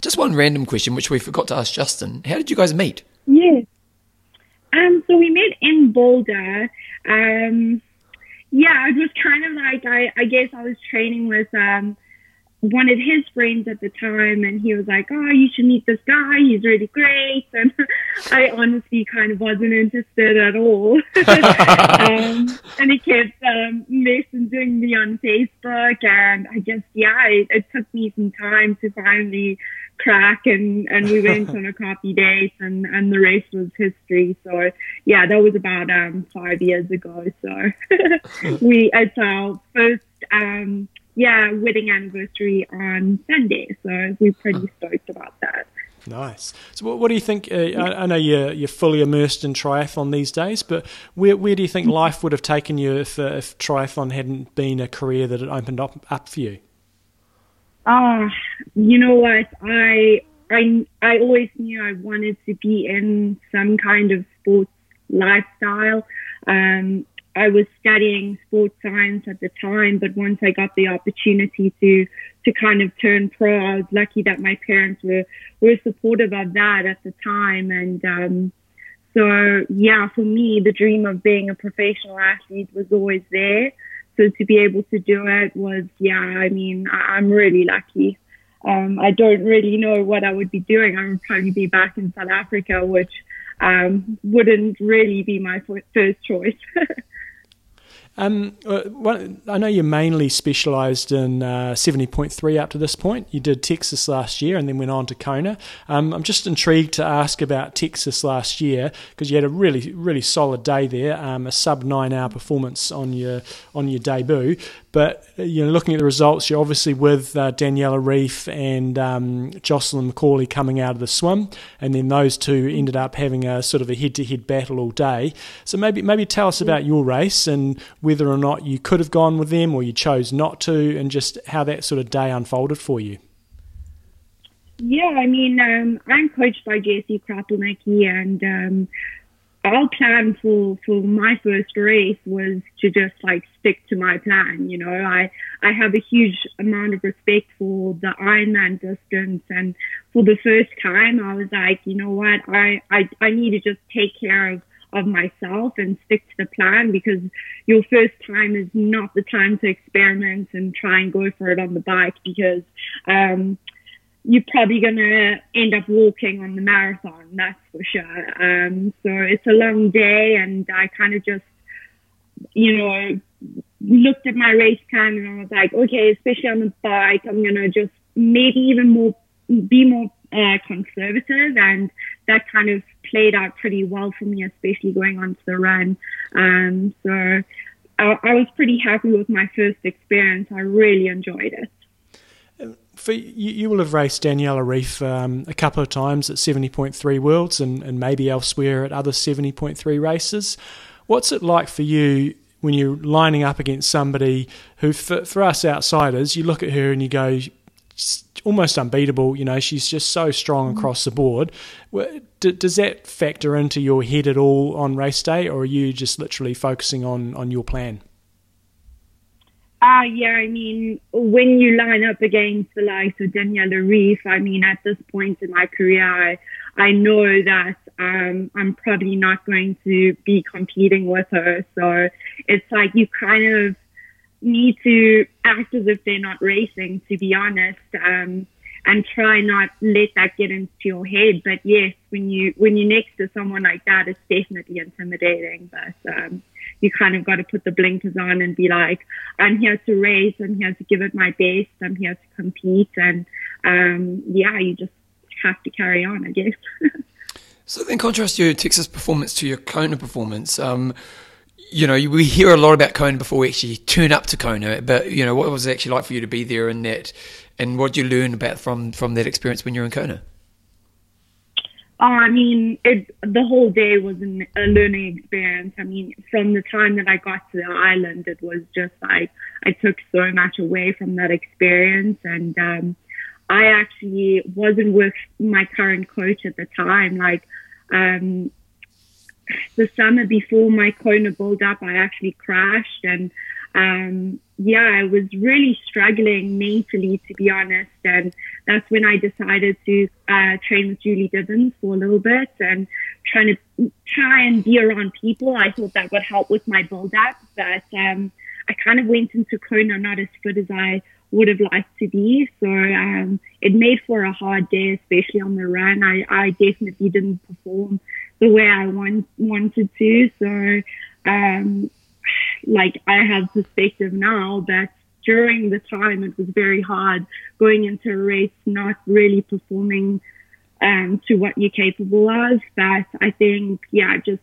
Just one random question, which we forgot to ask Justin. How did you guys meet? Yeah. Um, so we met in Boulder. Um, yeah, it was kind of like I, I guess I was training with um, one of his friends at the time, and he was like, "Oh, you should meet this guy. He's really great." And I honestly kind of wasn't interested at all. um, and he kept um, messaging me on Facebook, and I just yeah, it, it took me some time to finally crack and and we went on a coffee date and and the rest was history so yeah that was about um five years ago so we it's our first um yeah wedding anniversary on sunday so we're pretty stoked about that Nice. So, what, what do you think? Uh, I, I know you're you're fully immersed in triathlon these days, but where where do you think life would have taken you if uh, if triathlon hadn't been a career that had opened up up for you? Ah, you know what? I I I always knew I wanted to be in some kind of sports lifestyle. um, I was studying sports science at the time, but once I got the opportunity to to kind of turn pro, I was lucky that my parents were were supportive of that at the time, and um, so yeah, for me, the dream of being a professional athlete was always there. So to be able to do it was, yeah, I mean, I, I'm really lucky. Um, I don't really know what I would be doing. I would probably be back in South Africa, which um, wouldn't really be my first choice. Um, uh, I know you're mainly specialised in uh, 70.3 up to this point. You did Texas last year and then went on to Kona. Um, I'm just intrigued to ask about Texas last year because you had a really, really solid day there, um, a sub nine hour performance on your on your debut. But you know, looking at the results, you're obviously with uh, Daniela Ryf and um, Jocelyn McCauley coming out of the swim, and then those two ended up having a sort of a head-to-head battle all day. So maybe maybe tell us about your race and whether or not you could have gone with them or you chose not to, and just how that sort of day unfolded for you. Yeah, I mean, um, I'm coached by Jesse Kropelnicki, and um, our plan for for my first race was to just like stick to my plan. You know, I I have a huge amount of respect for the Ironman distance, and for the first time, I was like, you know what, I I I need to just take care of of myself and stick to the plan because your first time is not the time to experiment and try and go for it on the bike because um you're probably going to end up walking on the marathon, that's for sure. Um, so it's a long day, and I kind of just, you know, looked at my race plan and I was like, okay, especially on the bike, I'm going to just maybe even more, be more uh, conservative. And that kind of played out pretty well for me, especially going onto the run. Um, so I, I was pretty happy with my first experience. I really enjoyed it for you, you will have raced Daniela Ryf um, a couple of times at 70.3 Worlds and, and maybe elsewhere at other 70.3 races. What's it like for you when you're lining up against somebody who, for, for us outsiders, you look at her and you go, almost unbeatable. You know, she's just so strong mm. across the board. Does that factor into your head at all on race day, or are you just literally focusing on, on your plan? Uh, yeah, I mean, when you line up against the likes of Daniela Ryf, I mean, at this point in my career, I, I know that um, I'm probably not going to be competing with her. So it's like you kind of need to act as if they're not racing, to be honest, um, and try not let that get into your head. But yes, when you when you're next to someone like that, it's definitely intimidating. But um, you kind of got to put the blinkers on and be like, I'm here to race, I'm here to give it my best, I'm here to compete. And um, yeah, you just have to carry on, I guess. so then contrast your Texas performance to your Kona performance. Um, you know, we hear a lot about Kona before we actually turn up to Kona, but you know, what was it actually like for you to be there and that, and what did you learn about from from that experience when you're in Kona? Oh, I mean, it, the whole day was an, a learning experience. I mean, from the time that I got to the island, it was just like I took so much away from that experience. And um, I actually wasn't with my current coach at the time. Like um, the summer before my Kona build up, I actually crashed and um, yeah, I was really struggling mentally, to be honest. And that's when I decided to uh, train with Julie Dibens for a little bit and trying to try and be around people. I thought that would help with my build up, but um, I kind of went into Kona not as fit as I would have liked to be. So um, it made for a hard day, especially on the run. I, I definitely didn't perform the way I want, wanted to. So um, like I have perspective now that during the time it was very hard going into a race, not really performing um, to what you're capable of. But I think, yeah, just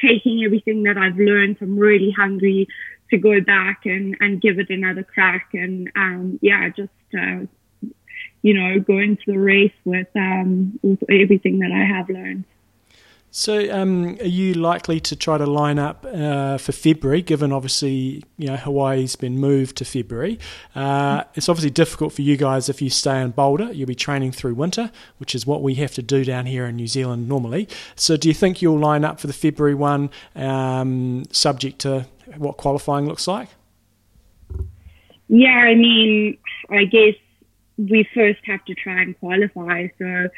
taking everything that I've learned, I'm really hungry to go back and, and give it another crack. And um, yeah, just, uh, you know, go into the race with, um, with everything that I have learned. So, um, are you likely to try to line up uh, for February, given obviously you know Hawaii's been moved to February? Uh, it's obviously difficult for you guys if you stay in Boulder. You'll be training through winter, which is what we have to do down here in New Zealand normally. So, do you think you'll line up for the February one, um, subject to what qualifying looks like? Yeah, I mean, I guess we first have to try and qualify. So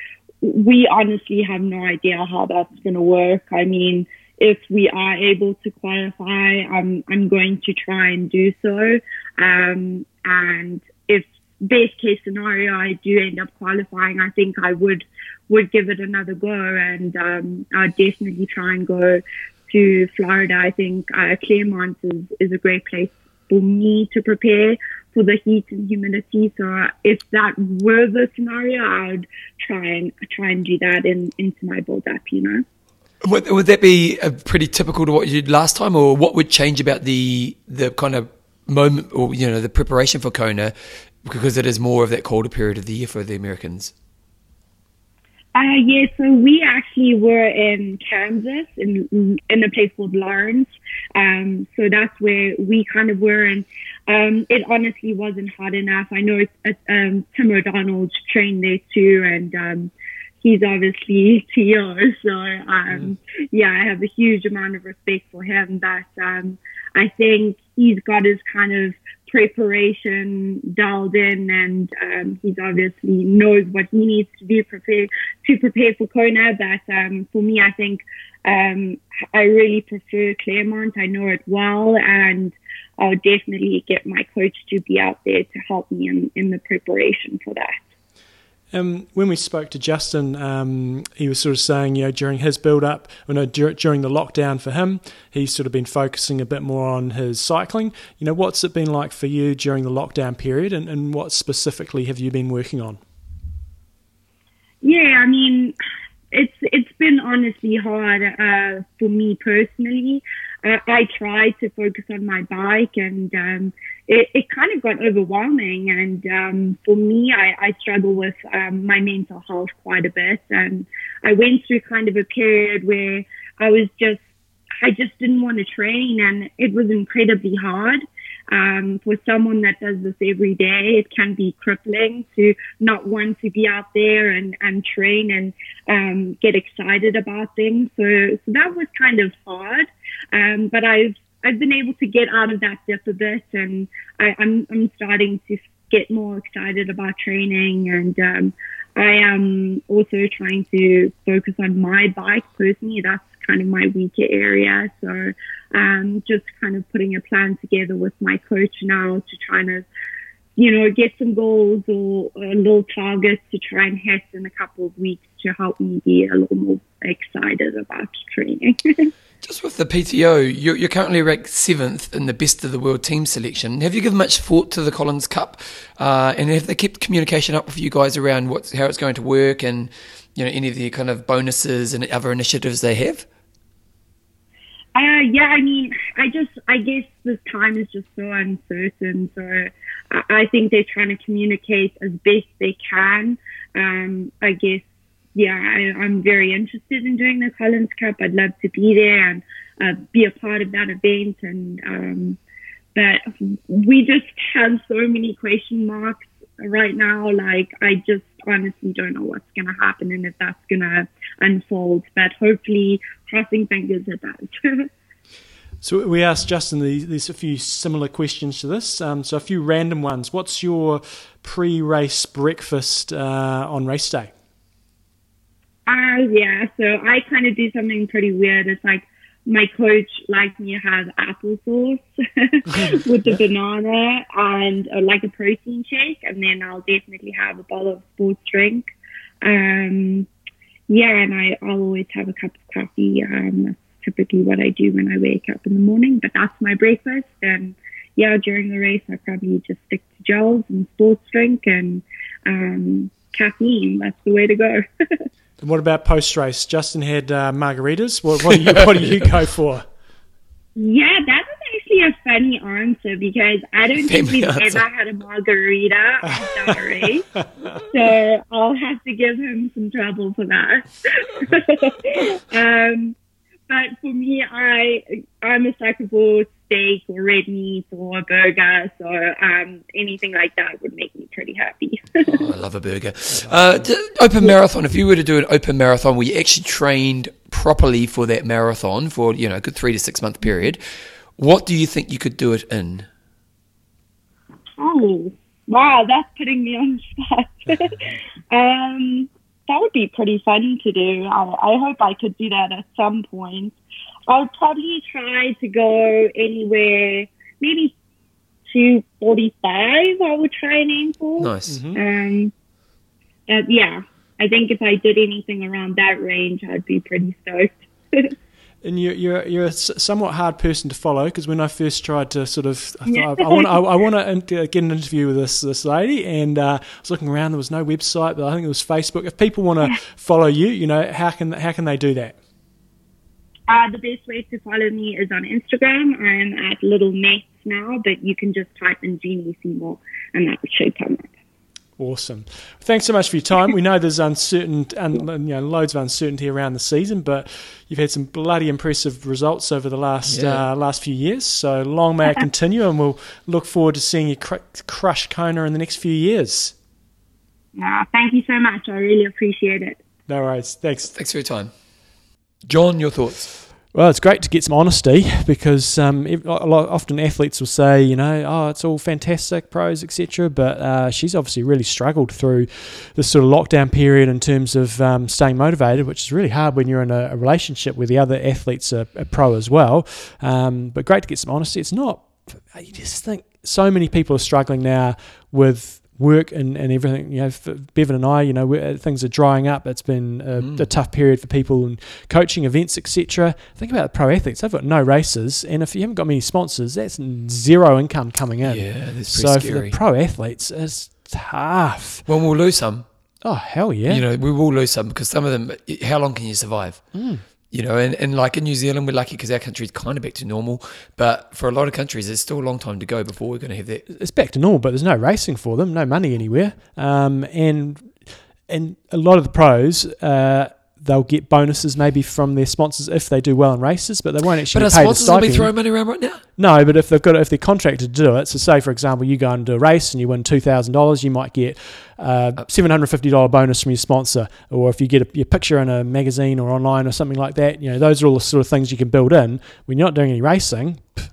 we honestly have no idea how that's going to work. I mean, if we are able to qualify, I'm I'm going to try and do so. Um, and if best case scenario, I do end up qualifying, I think I would would give it another go, and um, I'd definitely try and go to Florida. I think uh, Clermont is is a great place for me to prepare for the heat and humidity. So if that were the scenario, I would try and try and do that in, into my build up, you know. Would, would that be pretty typical to what you did last time, or what would change about the the kind of moment, or you know, the preparation for Kona, because it is more of that colder period of the year for the Americans? Uh, yeah, so we actually were in Kansas in in a place called Lawrence. Um, so that's where we kind of were, and um, it honestly wasn't hard enough. I know uh, um, Tim O'Donnell trained there too, and um, he's obviously TO. So um, mm. yeah, I have a huge amount of respect for him. But um, I think he's got his kind of preparation dialed in, and um, he's obviously knows what he needs to do prepare to prepare for Kona. But um, for me, I think um, I really prefer Clermont. I know it well, and I'll definitely get my coach to be out there to help me in, in the preparation for that. Um, when we spoke to Justin, um, he was sort of saying, you know, during his build up, or no, dur- during the lockdown for him, he's sort of been focusing a bit more on his cycling. You know, what's it been like for you during the lockdown period, and, and what specifically have you been working on? Yeah, I mean, it's it's been honestly hard uh, for me personally. Uh, I tried to focus on my bike, and um, it, it kind of got overwhelming. And um, for me, I, I struggle with um, my mental health quite a bit. And I went through kind of a period where I was just, I just didn't want to train, and it was incredibly hard. Um, for someone that does this every day, it can be crippling to not want to be out there and, and train and um, get excited about things. So, so that was kind of hard. Um, but I've I've been able to get out of that dip a bit, and I, I'm I'm starting to get more excited about training, and um, I am also trying to focus on my bike personally. That's kind of my weaker area, so um, just kind of putting a plan together with my coach now to try and you know, get some goals or a little targets to try and hit in a couple of weeks to help me be a little more excited about training. Just with the PTO, you're, you're, currently ranked seventh in the best of the world team selection. Have you given much thought to the Collins Cup, uh, and have they kept communication up with you guys around what how it's going to work, and you know any of the kind of bonuses and other initiatives they have? Uh, yeah, I mean, I just, I guess this time is just so uncertain. So I, think they're trying to communicate as best they can. Um, I guess yeah, I, I'm very interested in doing the Collins Cup. I'd love to be there and uh, be a part of that event. And um, but we just have so many question marks right now. Like I just honestly don't know what's going to happen and if that's going to unfold. But hopefully, crossing fingers it does. So we asked Justin there's a few similar questions to this. Um, so a few random ones. What's your pre-race breakfast uh, on race day? Uh, yeah, so I kind of do something pretty weird. It's like my coach likes me to have applesauce with the banana and uh, like a protein shake, and then I'll definitely have a bottle of sports drink. Um, yeah, and I, I'll always have a cup of coffee. Um, typically what I do when I wake up in the morning, but that's my breakfast. And yeah, during the race, I probably just stick to gels and sports drink and um, caffeine. That's the way to go. And what about post race? Justin had uh, margaritas. What, what, do you what do you go for? Yeah, that was actually actually a funny answer because I don't think Family we've answer. ever had a margarita after a race. so I'll have to give him some trouble for that. um, but for me, I I'm a sucker for steak or red meat or a burger. So um, anything like that would make me pretty happy. Oh, I love a burger. Uh, open marathon. If you were to do an open marathon where you actually trained properly for that marathon for you know a good three to six month period, what do you think you could do it in? Oh, wow, that's putting me on the spot. um, that would be pretty fun to do. I, I hope I could do that at some point. I would probably try to go anywhere, maybe 245, I would try and aim for. Nice. Um, uh, yeah, I think if I did anything around that range, I'd be pretty stoked. And you're you're you're a somewhat hard person to follow because when I first tried to sort of I thought I, I want I, I want to get an interview with this this lady and uh, I was looking around there was no website but I think it was Facebook. If people want to follow you, you know how can how can they do that? Uh, the best way to follow me is on Instagram. I'm at Little Nets now, but you can just type in Jeanni Seymour and that should come up. Awesome. Thanks so much for your time. We know there's uncertain, un, you know, loads of uncertainty around the season, but you've had some bloody impressive results over the last Yeah. uh, last few years. So long may it continue, and we'll look forward to seeing you cr- crush Kona in the next few years. Uh, thank you so much. I really appreciate it. No worries. Thanks. Thanks for your time, John. Your thoughts? Well, it's great to get some honesty because um, often athletes will say, you know, oh, it's all fantastic, pros, etc. But uh, she's obviously really struggled through this sort of lockdown period in terms of um, staying motivated, which is really hard when you're in a, a relationship where the other athletes are, are pro as well. Um, but great to get some honesty. It's not, you just think so many people are struggling now with work and, and everything. You know, for Bevan and I, you know, we're, things are drying up. It's been a, Mm. a tough period for people and coaching events, etc. Think about the pro athletes; they've got no races, and if you haven't got many sponsors, that's zero income coming in. Yeah, that's so pretty for the pro athletes, it's tough. well, we'll lose some. Oh hell yeah! You know, we will lose some because some of them. How long can you survive? Mm. You know, and, and like in New Zealand, we're lucky because our country's kind of back to normal. But for a lot of countries, there's still a long time to go before we're going to have that. it's back to normal, but there's no racing for them, no money anywhere, um, and and a lot of the pros. Uh, They'll get bonuses maybe from their sponsors if they do well in races, but they won't actually But our a sponsors will be throwing money around right now. No, but if they've got if they're contracted to do it, so say for example you go and do a race and you win two thousand dollars, you might get uh, seven hundred fifty dollar bonus from your sponsor, or if you get a, your picture in a magazine or online or something like that, you know those are all the sort of things you can build in. When you're not doing any racing, pff,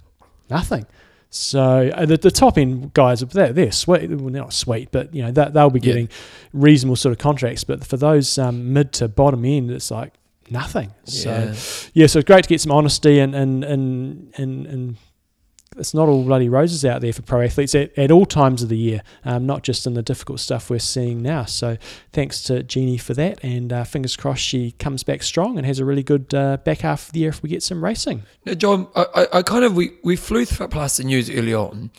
nothing. So the, the top end guys, they're, they're sweet. Well, they're not sweet, but you know that they'll be Yeah. getting reasonable sort of contracts. But for those um, mid to bottom end, it's like nothing. So Yeah. yeah, so it's great to get some honesty and and and and, and it's not all bloody roses out there for pro athletes at, at all times of the year, um, not just in the difficult stuff we're seeing now. So thanks to Jeanni for that, and uh, fingers crossed she comes back strong and has a really good uh, back half of the year if we get some racing. Now, John, I, I, kind of we, we flew past the news early on,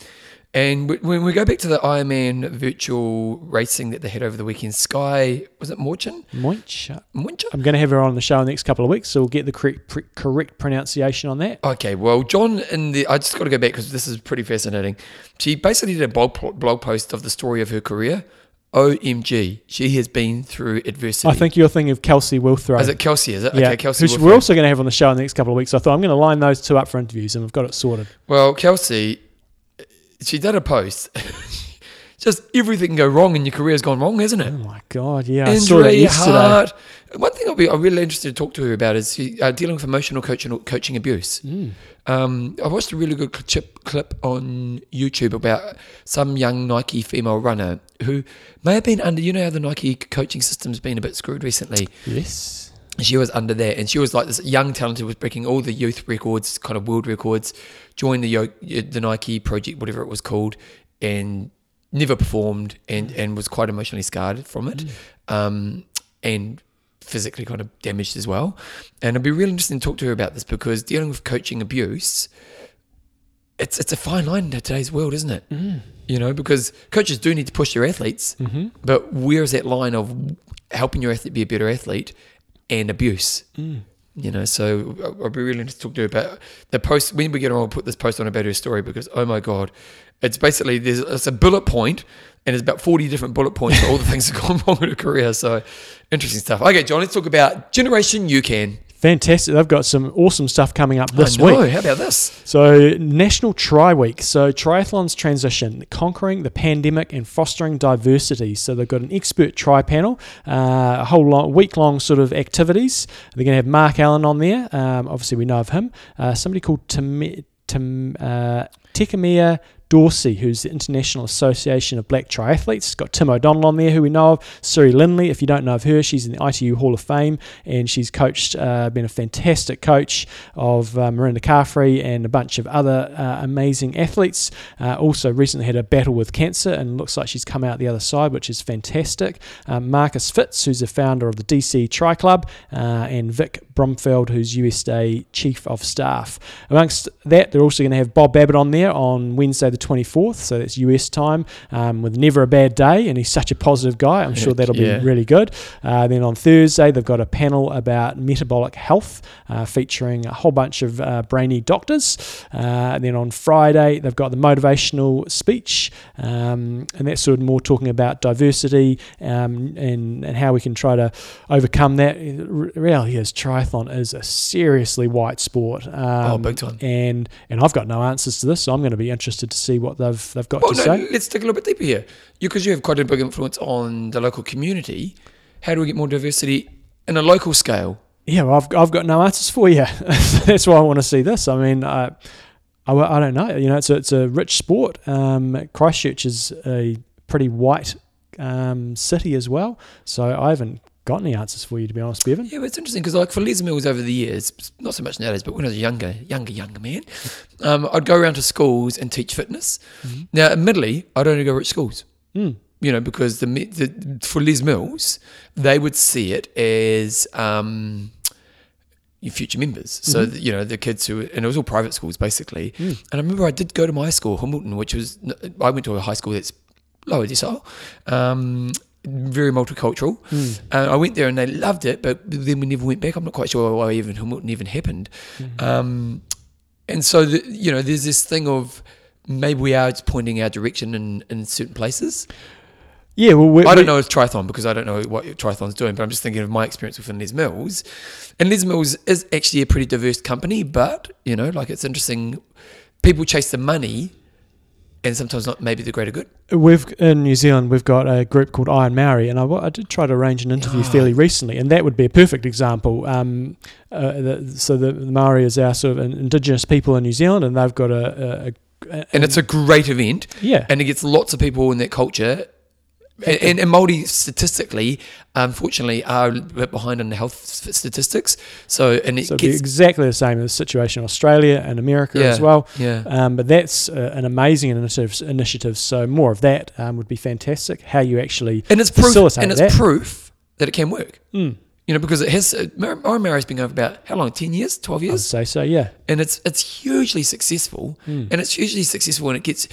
and when we go back to the Ironman virtual racing that they had over the weekend, Skye was it Morchin? Moinch. Moincha? I'm going to have her on the show in the next couple of weeks, so we'll get the correct, pre- correct pronunciation on that. Okay, well, John in the I just got to go back because this is pretty fascinating. She basically did a blog blog post of the story of her career. OMG, she has been through adversity. I think you're thinking of Kelsey Withrow. Is it Kelsey? Is it? yeah, Okay, Kelsey. Wilfred. we're also going to have on the show in the next couple of weeks. So I thought I'm going to line those two up for interviews, and we've got it sorted. Well, Kelsey, she did a post. Just everything can go wrong in your career has gone wrong, hasn't it? Oh my god, yeah, I saw that yesterday. heart. One thing I'll be I'm really interested to talk to her about is she, uh, dealing with emotional coaching coaching abuse. Mm. Um, I watched a really good clip, clip on YouTube about some young Nike female runner who may have been under. You know how the Nike coaching system's been a bit screwed recently. Yes. She was under there, and she was like this young talented, was breaking all the youth records, kind of world records. Joined the the Nike project, whatever it was called, and never performed, and and was quite emotionally scarred from it, um, and physically kind of damaged as well. And it'd be really interesting to talk to her about this because dealing with coaching abuse, it's it's a fine line in today's world, isn't it? You know, because coaches do need to push their athletes, Mm-hmm. but where's that line of helping your athlete be a better athlete and abuse? Mm. You know, so uh, I- I'll be really interested to talk to her about the post. When we get on, I'll put this post on about her story because oh my god, it's basically there's it's a bullet point and there's about forty different bullet points for all the things that have gone wrong in her career. So interesting stuff. Okay, John, let's talk about Generation UCAN. Fantastic. They've got some awesome stuff coming up this I know. week. How about this? So, National Tri Week. So, triathlon's transition, conquering the pandemic and fostering diversity. So, they've got an expert tri panel, uh, a whole long, week long sort of activities. They're going to have Mark Allen on there. Um, obviously, we know of him. Uh, somebody called Tim, Tim, uh, Dorsey, who's the International Association of Black Triathletes. It's Got Tim O'Donnell on there, who we know of. Siri Lindley, if you don't know of her, she's in the ITU Hall of Fame, and she's coached, uh, been a fantastic coach of uh, Mirinda Carfrae and a bunch of other uh, amazing athletes. Uh, also, recently had a battle with cancer, and looks like she's come out the other side, which is fantastic. Um, Marcus Fitz, who's the founder of the DC Tri Club, uh, and Vic Brumfeld, who's USA Chief of Staff. Amongst that, they're also going to have Bob Babbitt on there on Wednesday, the 24th, so that's US time, um, with Never a Bad Day, and he's such a positive guy. I'm sure that'll yeah. be really good. Uh, then on Thursday, they've got a panel about metabolic health uh, featuring a whole bunch of uh, brainy doctors. Uh, and then on Friday, they've got the motivational speech, um, and that's sort of more talking about diversity um, and, and how we can try to overcome that. Really is triathlon is a seriously white sport. Um, Oh, big time. And and I've got no answers to this, so I'm going to be interested to see what they've they've got Well, to no, say. let's dig a little bit deeper here. You, because you have quite a big influence on the local community. How do we get more diversity in a local scale? Yeah, well, I've, I've got no answers for you. That's why I want to see this. I mean, I, I, I don't know. You know, it's a, it's a rich sport. Um, Christchurch is a pretty white um, city as well. So I haven't got any answers for you, to be honest, Bevan. Yeah, but it's interesting because, like, for Les Mills over the years, not so much nowadays, but when I was a younger, younger, younger man, um, I'd go around to schools and teach fitness. Now, admittedly, I'd only go rich schools. Mm. You know, because the, the for Les Mills, they would see it as um, your future members. So Mm-hmm. you know, the kids who and it was all private schools basically. Mm. And I remember I did go to my school, Hamilton, which was I went to a high school that's lower decile, um, very multicultural. Mm. And I went there and they loved it, but then we never went back. I'm not quite sure why even Hamilton even happened. Mm-hmm. Um, and so the, you know, there's this thing of maybe we are just pointing our direction in, in certain places. Yeah, well, we, I don't know if triathlon because I don't know what triathlon's doing, but I'm just thinking of my experience within Les Mills. And Les Mills is actually a pretty diverse company, but you know, like it's interesting. People chase the money, and sometimes not maybe the greater good. We've in New Zealand, we've got a group called Iron Maori, and I, I did try to arrange an interview Ah. fairly recently, and that would be a perfect example. Um, uh, the, so the, the Maori is our sort of an indigenous people in New Zealand, and they've got a, a, a And it's a great event, yeah, and it gets lots of people in that culture. And, and, Māori statistically, unfortunately, are a bit behind on the health statistics. So, and it so gets exactly the same as the situation in Australia and America Yeah. as well. yeah. Um, but that's uh, an amazing initiative, initiative. So more of that um, would be fantastic. How you actually And it's proof, and it's that. proof that it can work. Mm, You know, because it has. Uh, Mar- Maori's been going for about how long? Ten years, twelve years. I'd say so. Yeah. and it's it's hugely successful. Mm. And it's hugely successful, and it gets.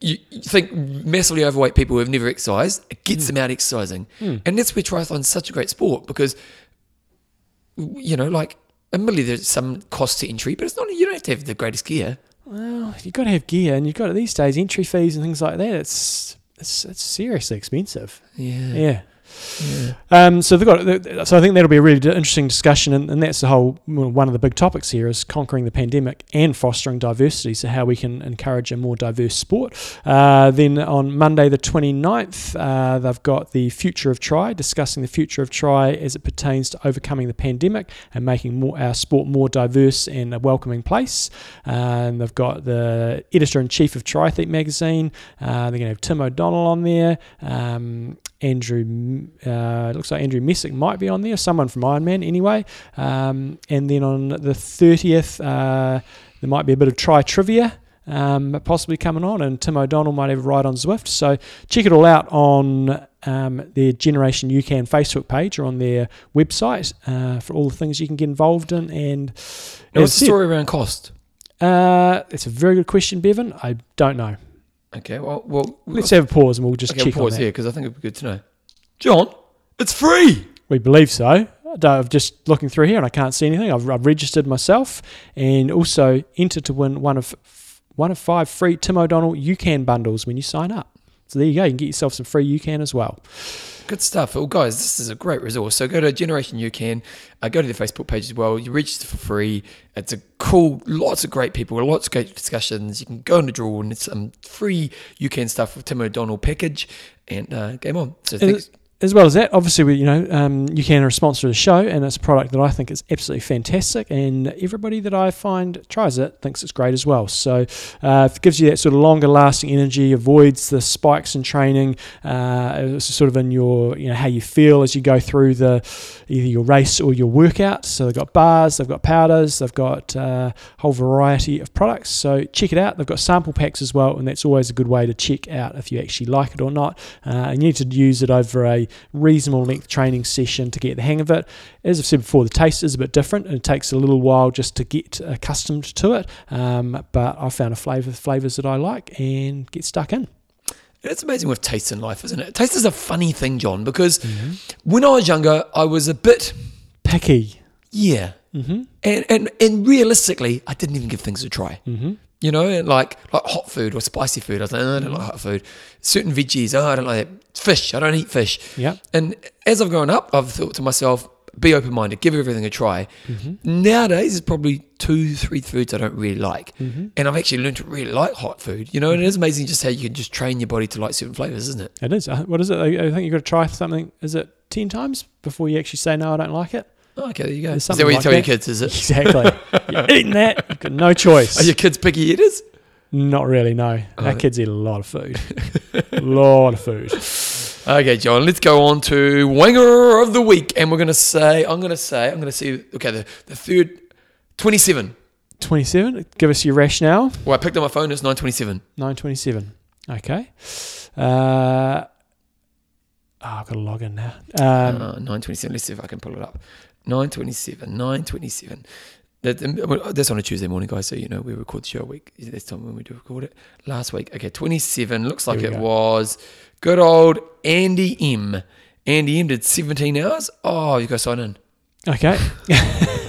You, you think massively overweight people who have never exercised, it gets them out exercising, Mm. and that's where triathlon's such a great sport because, you know, like admittedly there's some cost to entry, but it's not. You don't have to have the greatest gear. Well, you've got to have gear, and you've got it these days entry fees and things like that. It's it's, it's seriously expensive. Yeah. Yeah. Yeah. Um, so they've got. So I think that'll be a really interesting discussion, and, and that's the whole one of the big topics here is conquering the pandemic and fostering diversity. So how we can encourage a more diverse sport. Uh, then on Monday the 29th, uh, they've got the future of try, discussing the future of try as it pertains to overcoming the pandemic and making more our sport more diverse and a welcoming place. Uh, and they've got the editor in chief of Triathlete magazine. Uh, they're going to have Tim O'Donnell on there. Um, Andrew, uh, it looks like Andrew Messick might be on there, someone from Ironman anyway. Um, and then on the 30th, uh, there might be a bit of try trivia. Um, possibly coming on, and Tim O'Donnell might have a ride on Zwift. So check it all out on um, their Generation UCAN Facebook page or on their website uh, for all the things you can get involved in. And as what's the story around cost? Uh, it's a very good question, Bevan. I don't know. Okay. Well, well, Let's have a pause and we'll just okay, check we'll pause on that. here because I think it'd be good to know. John, it's free. We believe so. I'm just looking through here and I can't see anything. I've, I've registered myself and also entered to win one of one of five free Tim O'Donnell UCAN bundles when you sign up. So there you go. You can get yourself some free UCAN as well. Good stuff. Well, guys, this is a great resource. So go to Generation UCAN, uh, go to the Facebook page as well. You register for free. It's a cool, lots of great people, lots of great discussions. You can go on the draw and it's some free UCAN stuff with Tim O'Donnell package and uh, game on. So thanks. As well as that, obviously, we, you know, um, UCAN are a sponsor the show, and it's a product that I think is absolutely fantastic, and everybody that I find tries it thinks it's great as well. So uh, it gives you that sort of longer lasting energy, avoids the spikes in training, uh, sort of in your, you know, how you feel as you go through the either your race or your workout. So they've got bars, they've got powders, they've got uh, a whole variety of products. So check it out. They've got sample packs as well, and that's always a good way to check out if you actually like it or not. Uh, and you need to use it over a reasonable length training session to get the hang of it. As I've said before, the taste is a bit different and it takes a little while just to get accustomed to it. Um, but I found a flavour flavors that I like and get stuck in. It's amazing with taste in life, isn't it? Taste is a funny thing, John, because when I was younger, I was a bit, Picky. yeah. Mm-hmm. And, and, and realistically, I didn't even give things a try. Mm-hmm. You know, like like hot food or spicy food. I was like, oh, I don't like hot food. Certain veggies, oh, I don't like that. Fish, I don't eat fish. Yeah. And as I've grown up, I've thought to myself, be open minded, give everything a try. Mm-hmm. Nowadays, there's probably two, three foods I don't really like. Mm-hmm. And I've actually learned to really like hot food. You know, and it is amazing just how you can just train your body to like certain flavors, isn't it? It is. Uh, What is it? I I think you've got to try something. Is it 10 times before you actually say, no, I don't like it? Oh, okay, there you go. Is that what you like tell your kids, is it? Exactly. You're eating that. You've got no choice. Are your kids picky eaters? Not really, no. Oh, Our kids eat a lot of food. a lot of food. Okay, John, let's go on to Wanger of the Week. And we're going to say, I'm going to say, I'm going to see, okay, the, the third, 27. 27. Give us your rationale. Well, I picked up my phone, it's 927. 927. Okay. Uh, oh, I've got to log in now. Um, uh, 927. Let's see if I can pull it up. 927. 927. That, um, that's on a Tuesday morning, guys. So you know we record the show a week. That's time when we do record it. Last week, okay, 27. Looks like it go. was good old Andy M. Andy M did 17 hours. Oh, you guys sign in. okay.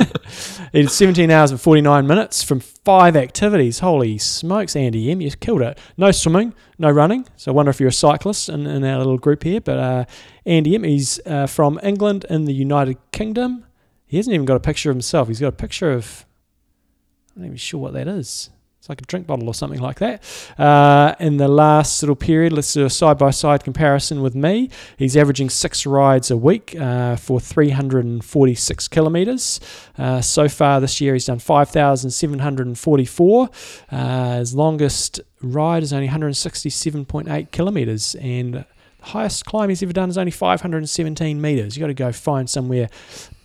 he did 17 hours and 49 minutes from five activities. Holy smokes, Andy M. You killed it. No swimming, no running. So I wonder if you're a cyclist in, in our little group here. But uh, Andy M. He's uh, from England in the United Kingdom. He hasn't even got a picture of himself. He's got a picture of. I'm not even sure what that is. It's like a drink bottle or something like that. Uh, in the last little period, let's do a side by side comparison with me. He's averaging six rides a week uh, for 346 kilometres. Uh, so far this year, he's done 5,744. Uh, his longest ride is only 167.8 kilometres, and the highest climb he's ever done is only 517 metres. You've got to go find somewhere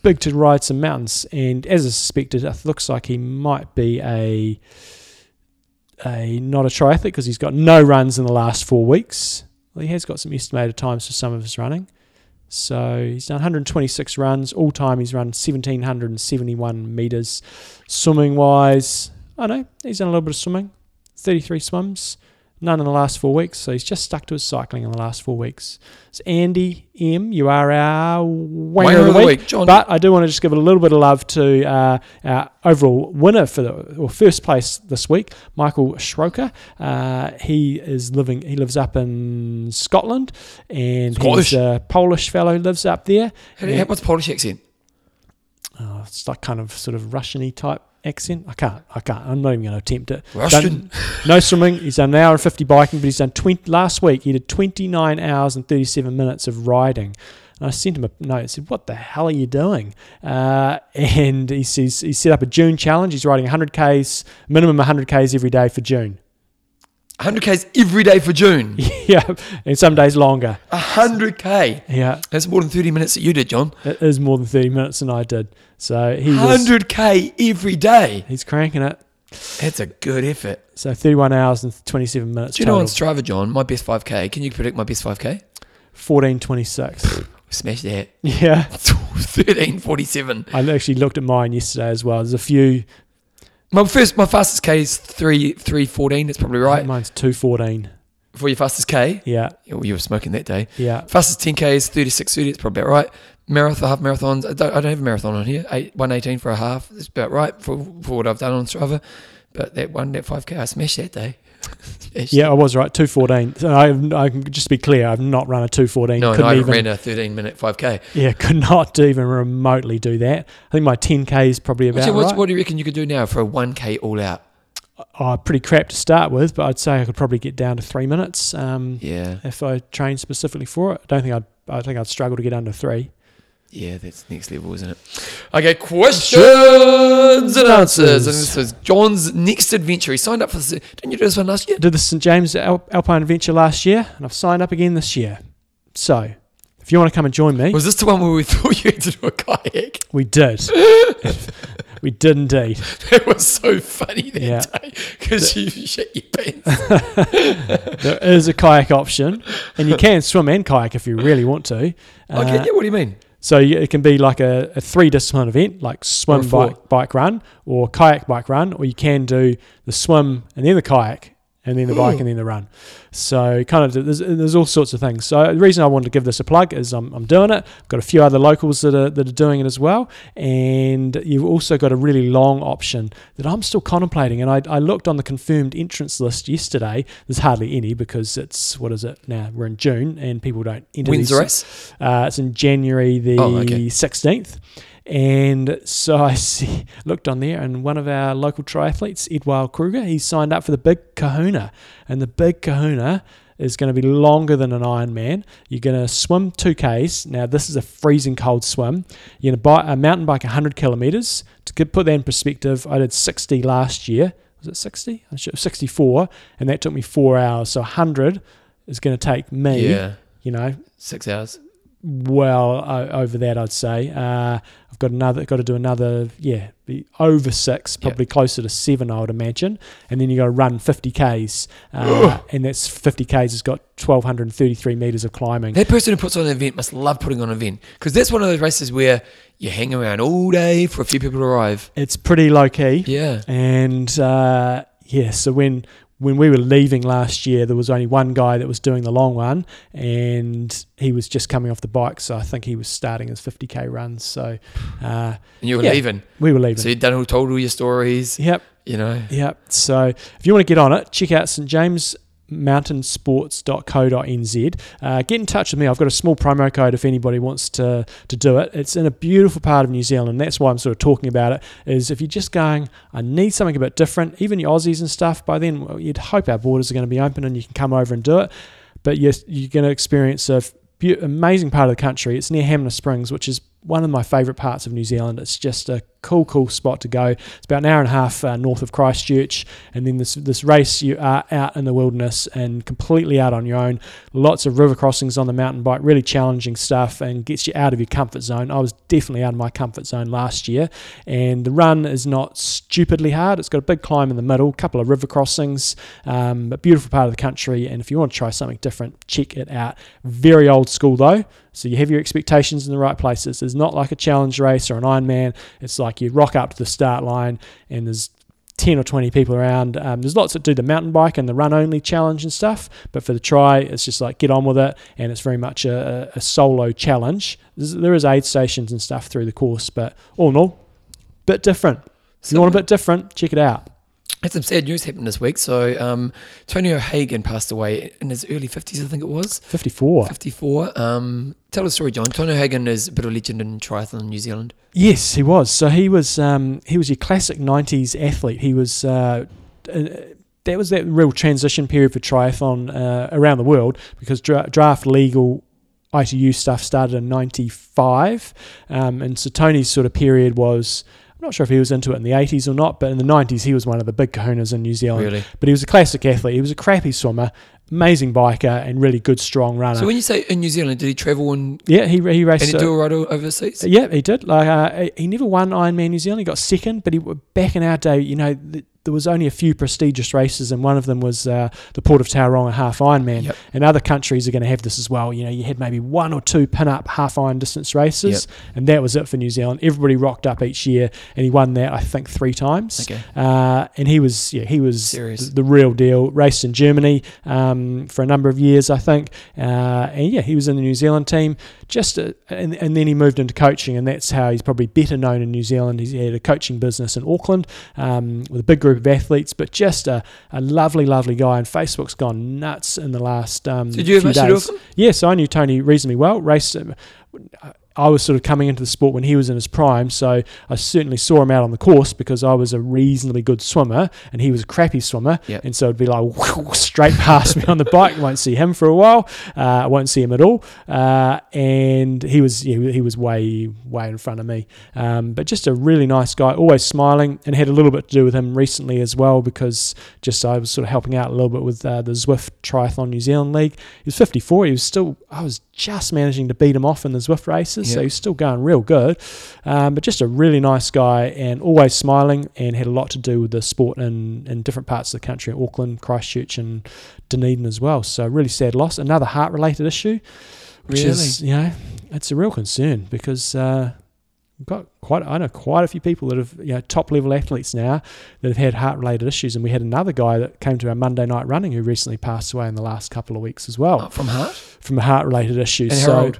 big to ride some mountains. And as I suspected, it looks like he might be a a not a triathlete because he's got no runs in the last four weeks. Well, he has got some estimated times for some of his running. So he's done 126 runs. All time he's run 1,771 metres. Swimming wise, I know, he's done a little bit of swimming. 33 swims. None in the last four weeks. So he's just stuck to his cycling in the last four weeks. It's Andy M. You are our winner, of the week. John. But I do want to just give a little bit of love to uh, our overall winner for the or first place this week, Michael Schroker. Uh, he is living. He lives up in Scotland, and Scottish. he's a Polish fellow who lives up there. How do you- what's Polish accent? Oh, it's like kind of sort of Russian-y type accent. I can't. I can't. I'm not even going to attempt it. Russian. Done- no swimming. He's done an hour and 50 biking, but he's done 20. Last week, he did 29 hours and 37 minutes of riding. And I sent him a note and said, What the hell are you doing? Uh, and he says he set up a June challenge. He's riding 100Ks, minimum 100Ks every day for June. 100Ks every day for June. yeah. And some days longer. 100K. Yeah. That's more than 30 minutes that you did, John. It is more than 30 minutes than I did. So he 100K every day. he's cranking it. That's a good effort. So 31 hours and 27 minutes. Do you know on total. Strava, John, my best 5K? Can you predict my best 5K? 1426. Smash that. yeah. 1347. I actually looked at mine yesterday as well. There's a few. My first, my fastest K is three three fourteen. That's probably right. Mine's 214. for your fastest K. Yeah, Oh, you were smoking that day. yeah. Fastest 10K is 36.30. It's probably about right. Marathon, half marathons. I don't, I don't have a marathon on here. Eight, 118 for a half. That's about right for, for what I've done on Strava. But that one, that 5K, I smashed that day. Yeah, I was right. Two fourteen. So I, I can just be clear. I've not run a two fourteen. No, I even. ran a 13 minute 5K. Yeah, could not even remotely do that. I think my ten k is probably about what's, right. what do you reckon you could do now for a 1K all out? oh, pretty crap to start with, but I'd say I could probably get down to three minutes um, Yeah. if I trained specifically for it. I don't think I'd. I think I'd struggle to get under three. Yeah, that's next level, isn't it? Okay, questions and answers. And this is John's next adventure. He signed up for this. Didn't you do this one last year? Did the St James Al- Alpine Adventure last year, and I've signed up again this year. So, if you want to come and join me, Was this the one where we thought you had to do a kayak? we did. we did indeed. It was so funny that Yeah. day because you shit your pants. There is a kayak option, and you can swim and kayak if you really want to. Uh, okay, yeah, what do you mean? So it can be like a, a three discipline event, like swim, bike, bike run, or kayak, bike run, or you can do the swim and then the kayak, and then the bike Ooh. and then the run. So kind of there's, there's all sorts of things. So the reason I wanted to give this a plug is I'm, I'm doing it. I've got a few other locals that are that are doing it as well, and you've also got a really long option that I'm still contemplating. And I, I looked on the confirmed entrance list yesterday. There's hardly any because it's what is it now? We're in June and people don't enter. When's the race? uh, it's in January the Oh, okay. 16th. And so I see, looked on there, and one of our local triathletes, Edward Kruger, he signed up for the Big Kahuna. And the Big Kahuna is going to be longer than an Ironman. You're going to swim 2Ks. Now, this is a freezing cold swim. You're going to buy a mountain bike 100 kilometers. To put that in perspective, I did 60 last year. Was it 60? I should- 64. And that took me four hours. So 100 is going to take me, Yeah, you know, six hours. Well o- over that, I'd say. Uh, I've got another, got to do another, yeah, over six, probably closer to seven, I would imagine. And then you got to run 50 k's, uh, and that's 50 k's has got 1,233 meters of climbing. That person who puts on an event must love putting on an event because that's one of those races where you hang around all day for a few people to arrive. It's pretty low key, Yeah. and uh, yeah. So when when we were leaving last year, there was only one guy that was doing the long one, and he was just coming off the bike. So I think he was starting his 50k runs. So uh, And you were Yeah. leaving. we were leaving. So you'd done all, told all your stories, yep. you know. Yep. So if you want to get on it, check out St James mountainsports.co.nz. Uh, get in touch with me. I've got a small promo code if anybody wants to to do it. It's in a beautiful part of New Zealand, and that's why I'm sort of talking about it. Is if you're just going, I need something a bit different. Even your Aussies and stuff. By then, you'd hope our borders are going to be open and you can come over and do it. But yes, you're going to experience a beau- amazing part of the country. It's near Hanmer Springs, which is one of my favourite parts of New Zealand. It's just a cool, cool spot to go. It's about an hour and a half uh, north of Christchurch, and then this this race you are out in the wilderness and completely out on your own. Lots of river crossings on the mountain bike, really challenging stuff, and gets you out of your comfort zone. I was definitely out of my comfort zone last year, and the run is not stupidly hard. It's got a big climb in the middle, a couple of river crossings, um, a beautiful part of the country. And if you want to try something different, check it out. Very old school though. So you have your expectations in the right places. It's not like a challenge race or an Ironman. It's like you rock up to the start line and there's 10 or 20 people around. Um, there's lots that do the mountain bike and the run only challenge and stuff. But for the try, it's just like get on with it. And it's very much a, a a solo challenge. There's, there is aid stations and stuff through the course, but all in all, bit different. If you want a bit different, check it out. Had some sad news happen this week. So um, Tony O'Hagan passed away in his early 50s, I think it was. 54. 54. Um, tell the story, John. Tony O'Hagan is a bit of a legend in triathlon in New Zealand. Yes, he was. So he was um, he was your classic '90s athlete. He was. Uh, uh, that was that real transition period for triathlon uh, around the world because dra- draft legal ITU stuff started in '95, um, and so Tony's sort of period was. I'm not sure if he was into it in the 80s or not, but in the 90s he was one of the big kahunas in New Zealand. Really. But he was a classic athlete. He was a crappy swimmer, amazing biker, and really good, strong runner. So when you say in New Zealand, did he travel and, yeah, he, he raced. and he uh, do right o- overseas? yeah, he did. Like uh, he never won Ironman New Zealand. He got second, but he back in our day, you know, the, there was only a few prestigious races, and one of them was uh, the Port of Tauranga Half Ironman. Yep. And other countries are going to have this as well. You know, you had maybe one or two pin-up half iron distance races, and that was it for New Zealand. Everybody rocked up each year, and he won that I think three times. Okay. Uh, and he was yeah he was the, real deal. Raced in Germany um, for a number of years, I think. Uh, and yeah, he was in the New Zealand team. Just uh and, and then he moved into coaching, and that's how he's probably better known in New Zealand. He's had a coaching business in Auckland um, with a big group of athletes, but just a, a lovely, lovely guy. And Facebook's gone nuts in the last um, Did you few days. Yes, I knew Tony reasonably well. Raced. him. I was sort of coming into the sport when he was in his prime, so I certainly saw him out on the course because I was a reasonably good swimmer and he was a crappy swimmer, Yep. and so it'd be like straight past me on the bike. Won't see him for a while. Uh, won't see him at all. Uh, and he was yeah, he was way way in front of me, um, but just a really nice guy, always smiling, and had a little bit to do with him recently as well because just I was sort of helping out a little bit with uh, the Zwift Triathlon New Zealand League. He was 54. He was still I was just managing to beat him off in the Zwift races, so he's still going real good. Um, but just a really nice guy and always smiling and had a lot to do with the sport in, in different parts of the country, Auckland, Christchurch, and Dunedin as well. So really sad loss. Another heart related issue, which is you know it's a real concern because. Uh, We've got quite, I know quite a few people that have, you know, top level athletes now that have had heart related issues. And we had another guy that came to our Monday night running who recently passed away in the last couple of weeks as well Oh, from heart? from a heart related issue. And so?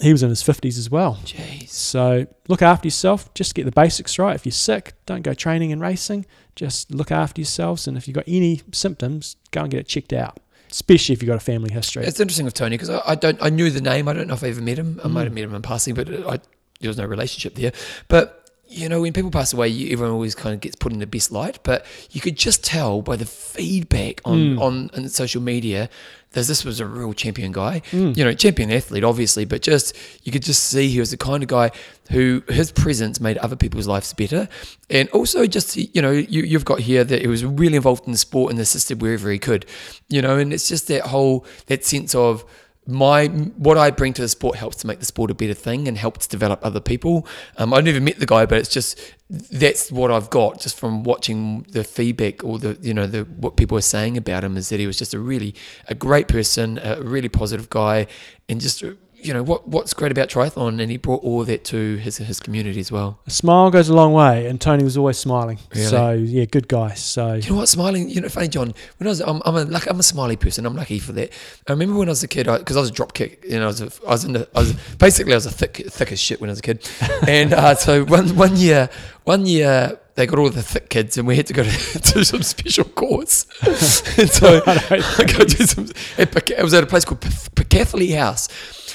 He was in his 50s as well. Jeez. So look after yourself. Just get the basics right. If you're sick, don't go training and racing. Just look after yourselves. And if you've got any symptoms, go and get it checked out, especially if you've got a family history. It's interesting with Tony because I, I don't I knew the name. I don't know if I ever met him. I Mm. might have met him in passing, but I, there was no relationship there. But you know, when people pass away, you, everyone always kind of gets put in the best light. But you could just tell by the feedback on Mm. on, on social media that this was a real champion guy. Mm. You know, champion athlete, obviously, but just you could just see he was the kind of guy who his presence made other people's lives better, and also just you know you you've got here that he was really involved in the sport and assisted wherever he could, you know, and it's just that whole that sense of my what I bring to the sport helps to make the sport a better thing and helps develop other people. Um, I never met the guy, but it's just that's what I've got just from watching the feedback or the you know the what people are saying about him is that he was just a really a great person, a really positive guy, and just you know what what's great about triathlon, and he brought all of that to his his community as well. A smile goes a long way, and Tony was always smiling. Really? So yeah, good guy. So You know what? Smiling. You know, funny, John. When I was, I'm, I'm a lucky, I'm a smiley person. I'm lucky for that. I remember when I was a kid, because I, was a drop kick. You know, I was, a, I was in the, I was basically I was a thick, thick as shit when I was a kid. And uh, so one, one year, one year they got all the thick kids, and we had to go to, to some special course. and so I go to some. It, it was at a place called Picathley House.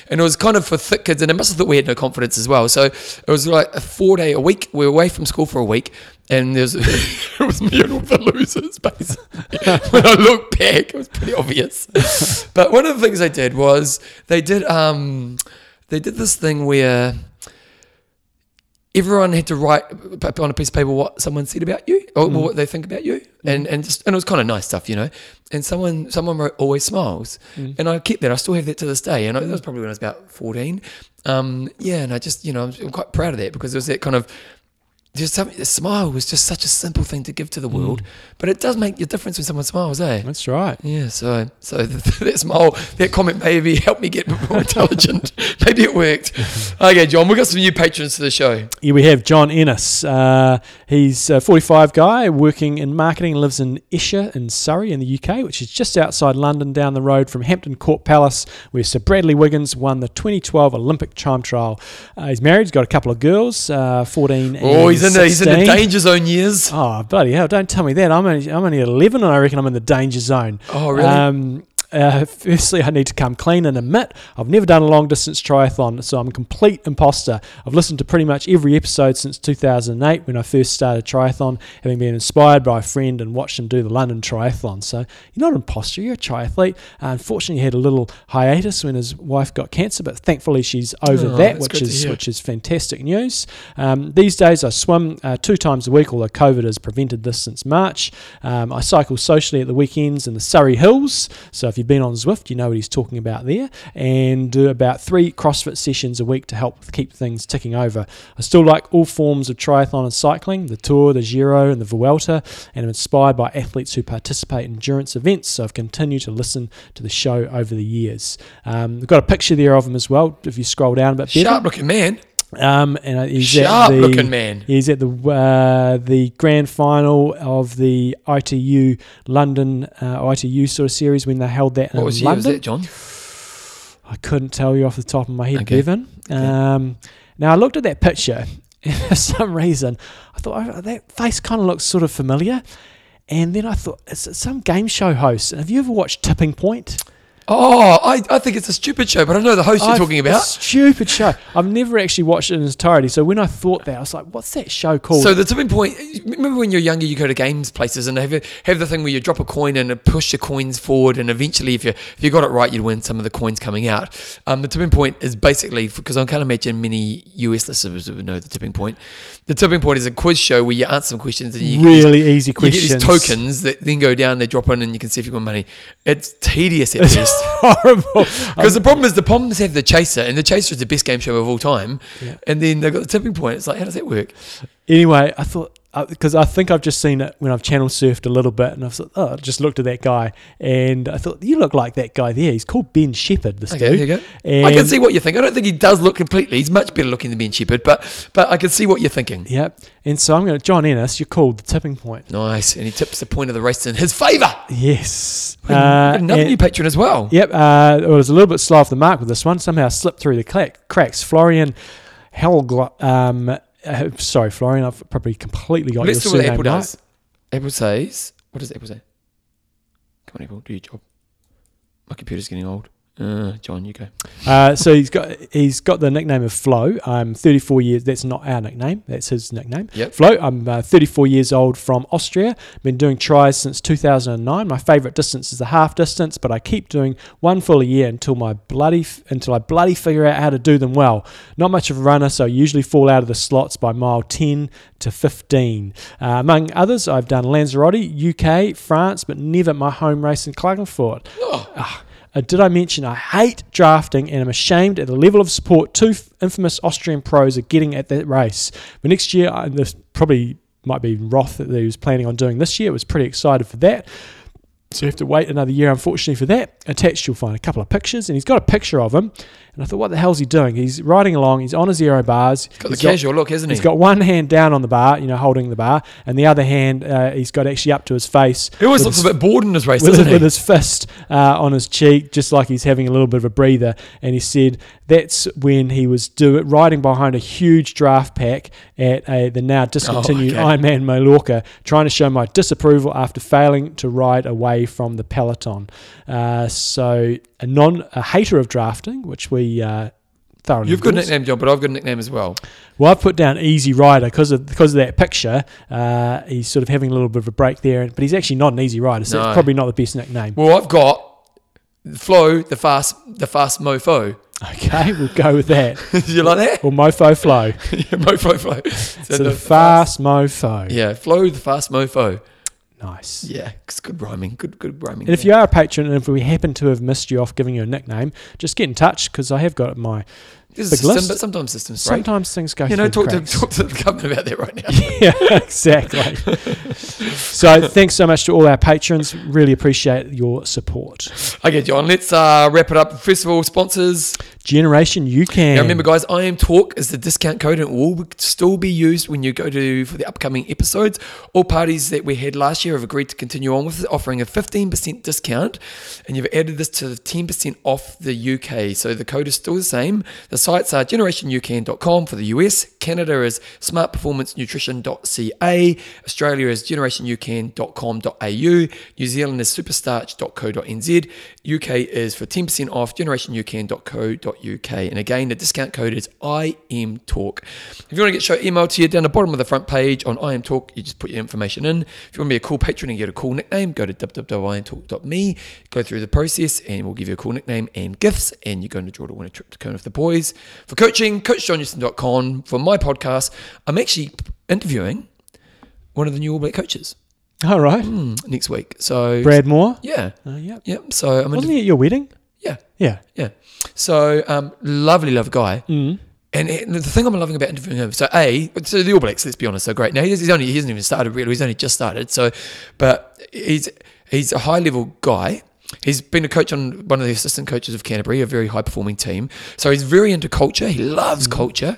And it was kind of for thick kids, and they must have thought we had no confidence as well. So it was like a four day a week. We were away from school for a week, and there's it was me and all the losers. Basically, when I look back, it was pretty obvious. but one of the things they did was they did um they did this thing where everyone had to write on a piece of paper what someone said about you or mm. what they think about you, mm. and and just and it was kind of nice stuff, you know. And someone someone wrote always smiles, mm. and I kept that. I still have that to this day, and I, that was probably when I was about fourteen. Um, yeah, and I just you know I'm, I'm quite proud of that because it was that kind of just something. A smile was just such a simple thing to give to the world, but it does make a difference when someone smiles, eh? that's right. Yeah, so so that smile, that comment maybe helped me get more intelligent. maybe it worked. Okay, John, we've got some new patrons to the show. Here we have John Ennis. Uh, he's a 45 guy working in marketing, lives in Esher in Surrey in the UK, which is just outside London, down the road from Hampton Court Palace, where Sir Bradley Wiggins won the 2012 Olympic time trial. Uh, he's married, he's got a couple of girls, uh, 14 and Oh, he's in the he's in the danger zone years. Oh, bloody hell! Don't tell me that. I'm only, I'm only 11, and I reckon I'm in the danger zone. Oh, really? Um, uh, firstly, I need to come clean and admit I've never done a long distance triathlon, so I'm a complete imposter. I've listened to pretty much every episode since 2008 when I first started triathlon, having been inspired by a friend and watched him do the London Triathlon. So you're not an imposter, you're a triathlete. Uh, unfortunately, he had a little hiatus when his wife got cancer, but thankfully she's over Oh, that, which is which is fantastic news. Um, these days, I swim uh, two times a week, although COVID has prevented this since March. Um, I cycle socially at the weekends in the Surrey Hills. So if if you've been on Zwift, you know what he's talking about there. And do about three CrossFit sessions a week to help keep things ticking over. I still like all forms of triathlon and cycling, the Tour, the Giro, and the Vuelta, and I'm inspired by athletes who participate in endurance events. So I've continued to listen to the show over the years. Um, we've got a picture there of him as well. If you scroll down a bit. Sharp looking man. Um, and uh, he's Sharp at the, looking man. He's at the uh, the grand final of the ITU London uh, ITU sort of series when they held that What in was year was London. that, John? I couldn't tell you off the top of my head, Okay. Bevan. Um, now I looked at that picture, and for some reason I thought oh, that face kind of looks sort of familiar. And then I thought it's some game show host. Have you ever watched Tipping Point? Oh, I, I think it's a stupid show, but I know the host you're I've- talking a about. stupid show. I've never actually watched it in its entirety. So when I thought that, I was like, "What's that show called?" So the tipping point. Remember when you're younger, you go to games places and have have the thing where you drop a coin and it push your coins forward, and eventually, if you if you got it right, you'd win some of the coins coming out. Um, the tipping point is basically because I can't imagine many US listeners would know the tipping point. The tipping point is a quiz show where you answer some questions and you get these- really easy you get questions. these tokens that then go down, they drop in, and you can see if you've got money. It's tedious at best. horrible. Because the um, problem is the Poms have the Chaser, and the Chaser is the best game show of all time. Yeah. And then they've got the tipping point. It's like, how does that work? Anyway, I thought because I think I've just seen it when I've channel surfed a little bit, and I've thought, oh, I just looked at that guy, and I thought you look like that guy there. He's called Ben Shephard. This Okay, dude. And I can see what you think. I don't think he does look completely. He's much better looking than Ben Shephard, but but I can see what you're thinking. Yep. And so I'm going to John Ennis. You're called the tipping point. Nice, and he tips the point of the race in his favour. Yes. We've got another and- new patron as well. Yep, uh, it was a little bit slow off the mark with this one. Somehow slipped through the clack, cracks. Florian Helgl. Um, uh, sorry, Florian, I've probably completely got Let's your surname Apple right. does. Apple says, what does Apple say? Come on, Apple, do your job. My computer's getting old. Uh, John, you go. Uh, so he's got he's got the nickname of Flo. I'm 34 years. That's not our nickname. That's his nickname. Yep. Flo. I'm uh, 34 years old from Austria. Been doing tries since 2009. My favourite distance is the half distance, but I keep doing one full a year until my bloody until I bloody figure out how to do them well. Not much of a runner, so I usually fall out of the slots by mile 10 to 15. Uh, among others, I've done Lanzarote, UK, France, but never my home race in Klagenfurt. Ah, uh, did I mention I hate drafting and I'm ashamed at the level of support two infamous Austrian pros are getting at that race. But next year, I, this probably might be Roth that he was planning on doing this year. I was pretty excited for that. So you have to wait another year, unfortunately, for that. Attached, you'll find a couple of pictures, and he's got a picture of him. And I thought, what the hell's he doing? He's riding along, he's on his aero bars. Got the He's got- casual look, isn't he? He's got one hand down on the bar, you know, holding the bar, and the other hand uh, he's got actually up to his face. he always looks his a bit bored in his race, with, doesn't his, he? with his fist uh, on his cheek, just like he's having a little bit of a breather. And he said that's when he was do riding behind a huge draft pack at a, the now discontinued okay. Ironman Mallorca, trying to show my disapproval after failing to ride away from the peloton. Uh, so a non a hater of drafting, which we. Uh, Thoroughly You've got a nickname, John, but I've got a nickname as well. Well, I've put down Easy Rider because of because of that picture. Uh, he's sort of having a little bit of a break there, but he's actually not an Easy Rider, so No. it's probably not the best nickname. Well, I've got Flo, the fast, the fast mofo. Okay, we'll go with that. You like that? Or Mofo Flow. yeah, mofo, Flo. So, So the fast Mofo. Yeah, Flo, the fast mofo. Nice. Yeah, it's good rhyming. Good, good rhyming. And if you are a patron and if we happen to have missed you off giving you a nickname, just get in touch because I have got my. There's a system, but sometimes systems break. Sometimes things go You know, talk to, talk to the government about that right now. yeah, exactly. so thanks so much to all our patrons. Really appreciate your support. Okay, John, let's uh, wrap it up. First of all, sponsors. Generation UCAN. Now remember, guys, IM Talk is the discount code and it will still be used when you go to for the upcoming episodes. All parties that we had last year have agreed to continue on with it, offering a 15% discount, and you've added this to the 10% off the UK. So the code is still the same. The sites are generationucan.com for the US, Canada is smartperformancenutrition.ca, Australia is generationucan.com.au, New Zealand is superstarch.co.nz, UK is for 10% off generationucan.co.uk. And again, the discount code is IMTalk. If you want to get show emailed to you down the bottom of the front page on IMTalk, you just put your information in. If you want to be a cool patron and get a cool nickname, go to www.imtalk.me, go through the process, and we'll give you a cool nickname and gifts, and you're going to draw to win a trip to Kona with the boys. For coaching, coachjohnnewsom.com. For my podcast, I'm actually interviewing one of the new All Black coaches. All right. mm, next week. So Brad Mooar. yeah, Uh, yeah. yeah. So I'm Wasn't he at your wedding? yeah, Yeah. yeah. So um, lovely, lovely guy. Mm. And it- the thing I'm loving about interviewing him, so a, so the All Blacks, let's be honest, so great. Now he's, he's only he hasn't even started really. He's only just started. So, but he's he's a high level guy. He's been a coach on one of the assistant coaches of Canterbury, a very high performing team. So he's very into culture. He loves culture,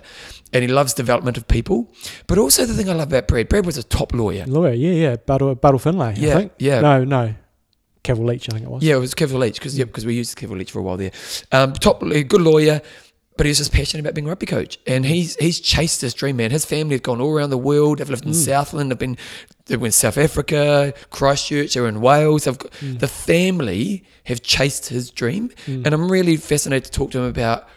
and he loves development of people. But also the thing I love about Brad, Brad was a top lawyer. Lawyer. Yeah, yeah. Battle, Buddle Findlay. Yeah, I think. yeah. No, no. Cavell Leitch, I think it was. Yeah, it was Kevin Leach because yeah, because we used Kevin Leach for a while there. Um, top, good lawyer, but he was just passionate about being a rugby coach, and he's he's chased his dream. Man, his family have gone all around the world. They've lived in mm. Southland. They've been they went South Africa, Christchurch. They're in Wales. Got, mm. the family have chased his dream, mm. and I'm really fascinated to talk to him about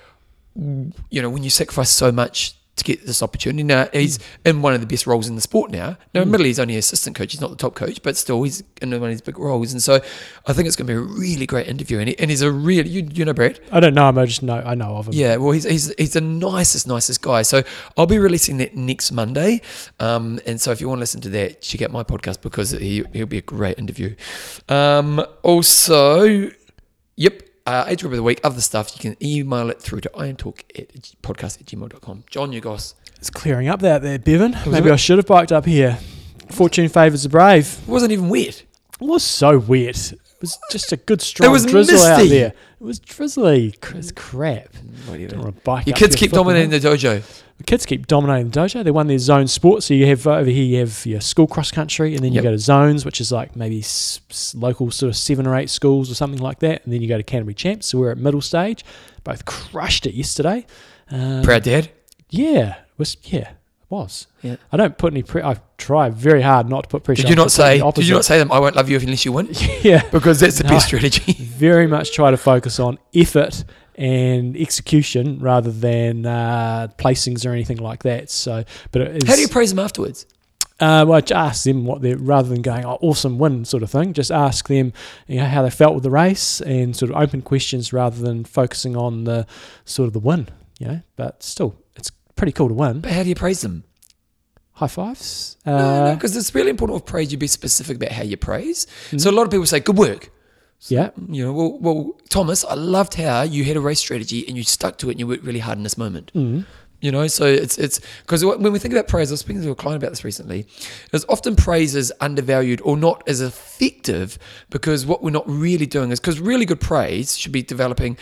you know when you sacrifice so much to get this opportunity. Now he's in one of the best roles in the sport now. Now, admittedly, he's only assistant coach. He's not the top coach, but still, he's in one of his big roles. And so, I think it's going to be a really great interview. And, he, and he's a really, you, you know, Brad. I don't know him. I just know. I know of him. Yeah, well, he's, he's he's the nicest, nicest guy. So I'll be releasing that next Monday. Um, and so if you want to listen to that, check out my podcast because he he'll be a great interview. Um, also, yep. Uh, age group of the week, other stuff, you can email it through to irontalk at podcast at gmail.com. John Ugos. It's clearing up out there, Bevan. Maybe I should have biked up here. Fortune favours the brave. It wasn't even wet. It was so wet. It was just a good strong was drizzle out misty. there. It was drizzly. It's crap. Don't wanna bike Your kids keep dominating out. the dojo. The kids keep dominating the dojo. They won their zone sports. So you have over here, you have your school cross country, and then you Yep. go to zones, which is like maybe s- s- local sort of seven or eight schools or something like that. And then you go to Canterbury Champs. So we're at middle stage. Both crushed it yesterday. Um, Proud dad. Yeah, was yeah, it was. Yeah. I don't put any. Pre- I try very hard not to put pressure. Did you on not say? Did you opposite. not say them? I won't love you unless you win. Yeah, Because that's the No. best strategy. very much try to focus on effort and execution rather than uh, placings or anything like that. So, but it is, How do you praise them afterwards? Uh, well, just ask them what they're rather than going oh, awesome win sort of thing. Just ask them you know how they felt with the race and sort of open questions rather than focusing on the sort of the win. You know, but still, it's pretty cool to win. But how do you praise them? High fives. No, no, Uh, because it's really important with praise. You be specific about how you praise. Mm-hmm. So a lot of people say, "Good work." yeah. You know, well, well, Thomas, I loved how you had a race strategy and you stuck to it and you worked really hard in this moment. Mm. You know, so it's it's because when we think about praise, I was speaking to a client about this recently. Is often praise is undervalued or not as effective because what we're not really doing is because really good praise should be developing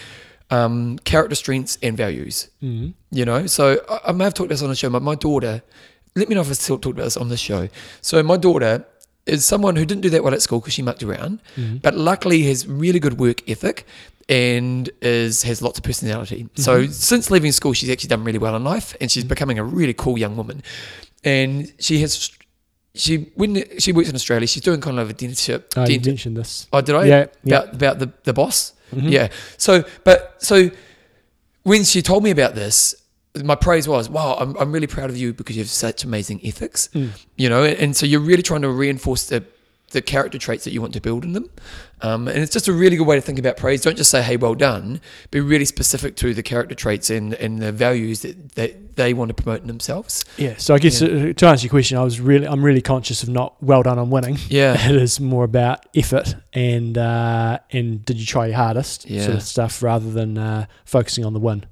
um, character strengths and values. Mm. You know, so I, I may have talked about this on the show. but my daughter, let me know if I still talked about this on the show. So my daughter is someone who didn't do that well at school because she mucked around, but luckily has really good work ethic and is has lots of personality. So since leaving school, she's actually done really well in life, and she's becoming a really cool young woman. And she has. She when she works in Australia, she's doing kind of a dentistship. Oh, you mentioned this. Oh, did I? Yeah, yeah. About about the the boss. Mhm. Yeah. So, but so when she told me about this, my praise was, "Wow, I'm I'm really proud of you because you have such amazing ethics." Mm. You know, and, and so you're really trying to reinforce the the character traits that you want to build in them. Um, and it's just a really good way to think about praise. Don't just say, "Hey, well done." Be really specific to the character traits and and the values that that they want to promote in themselves. Yeah. So I guess uh, to answer your question, I was really, I'm really conscious of not well done on winning. Yeah. It is more about effort and uh, and did you try your hardest sort of stuff rather than uh, focusing on the win.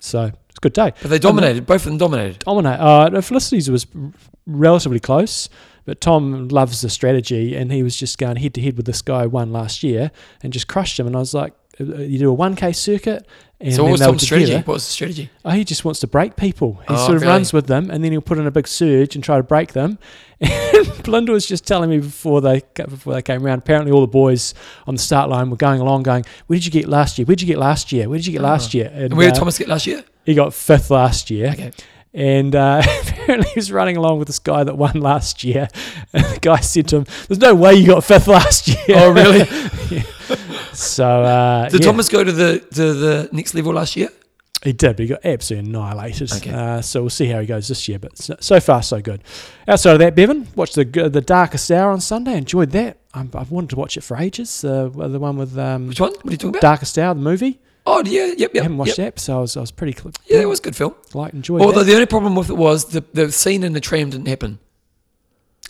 So good day. But they dominated. Both of them dominated. Dominate. Uh, Felicity's was r- relatively close, but Tom loves the strategy, and he was just going head to head with this guy won last year and just crushed him. And I was like, uh, you do a one k circuit, and so what was Tom's strategy? together. What was the strategy? Oh, he just wants to break people. He Oh, sort of really? runs with them, and then he'll put in a big surge and try to break them. And Belinda was just telling me before they before they came around. Apparently, all the boys on the start line were going along, going, "Where did you get last year? Where did you get last year? Where did you get last year?" And And where did uh, Thomas get last year? He got fifth last year. Okay. And uh, apparently he was running along with this guy that won last year. And the guy said to him, "There's no way you got fifth last year." Oh, really? So uh, Did yeah, Thomas go to the to the next level last year? he did, but he got absolutely annihilated. Okay. Uh, so we'll see how he goes this year. But so, so far, so good. Outside of that, Bevan watched the the Darkest Hour on Sunday. Enjoyed that. I'm, I've wanted to watch it for ages. Uh, the one with um, Which one? What are you talking about? Darkest Hour, the movie. Oh, yeah, yep, yep. I haven't watched yep. that, so I was, I was pretty cl- Yeah, it was a good film. like enjoyed Although that. the only problem with it was the, the scene in the tram didn't happen.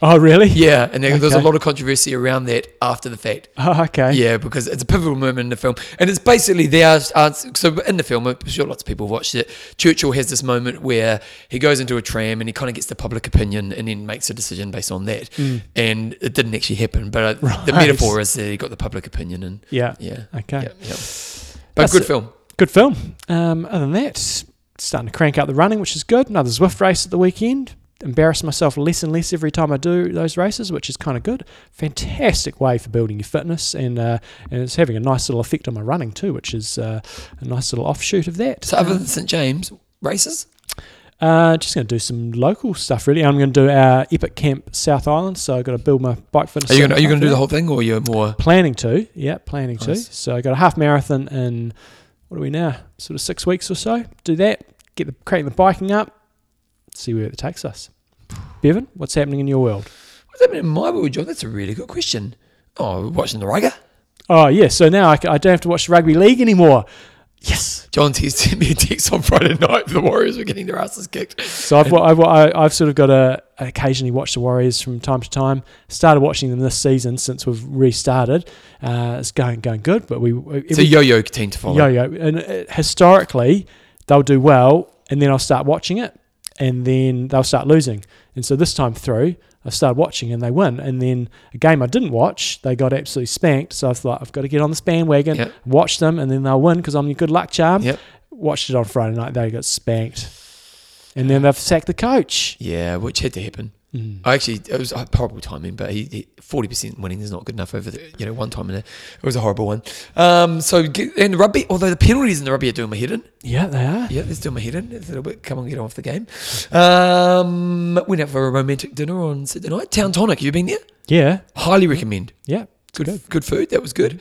Oh, really? Yeah, and there, was a lot of controversy around that after the fact. Oh, okay. Yeah, because it's a pivotal moment in the film, and it's basically their answer. So in the film, I'm sure lots of people have watched it. Churchill has this moment where he goes into a tram and he kind of gets the public opinion, and then makes a decision based on that. And it didn't actually happen, but uh, the Mm. Metaphor is that he got the public opinion, and Yeah. yeah, Okay. yeah. But That's good it. film. Good film. Um, other than that, starting to crank out the running, which is good. Another Zwift race at the weekend. Embarrass myself less and less every time I do those races, which is kind of good. Fantastic way for building your fitness, and uh, and it's having a nice little effect on my running too, which is uh, a nice little offshoot of that. So other than St James races, Uh, just going to do some local stuff really. I'm going to do our Epic Camp South Island, so I've got to build my bike fitness. are you gonna, are you going to do the whole? thing, or you're more? Planning to, yeah, planning to. So I got a half marathon in what are we now? Sort of six weeks or so. Do that, get the crank the biking up, see where it takes us. Bevan, what's happening in your world? What's happening in my world, John? That's a really good question. Oh, we're watching the rugger. Oh yeah, so now I, c- I don't have to watch the rugby league anymore. Yes. John T sent me a text on Friday night. The Warriors were getting their asses kicked. So I've, I've, I- I've sort of got to occasionally watch the Warriors from time to time. Started watching them this season since we've restarted. Uh, it's going going good, but we It's a yo-yo team to follow. yo-yo. And uh, historically, they'll do well, and then I'll start watching it, and then they'll start losing. And so this time through, I started watching, and they win. And then a game I didn't watch, they got absolutely spanked. So I thought I've got to get on this bandwagon, Yep. watch them, and then they'll win because I'm your good luck charm. Yep. Watched it on Friday night, they got spanked, and then they've sacked the coach. Yeah, which had to happen. Mm. I actually, it was horrible timing, but he forty percent winning is not good enough over the you know one time in it. It was a horrible one. Um, so get- and the rugby, although the penalties in the rugby are doing my head in. Yeah, they are. Yeah, it's doing my head in. It's a little bit. Come on, get off the game. Um, went out for a romantic dinner on Saturday night. Town Tonic. Have you been there? Yeah, Highly recommend. yeah. Good, good, food. That was good.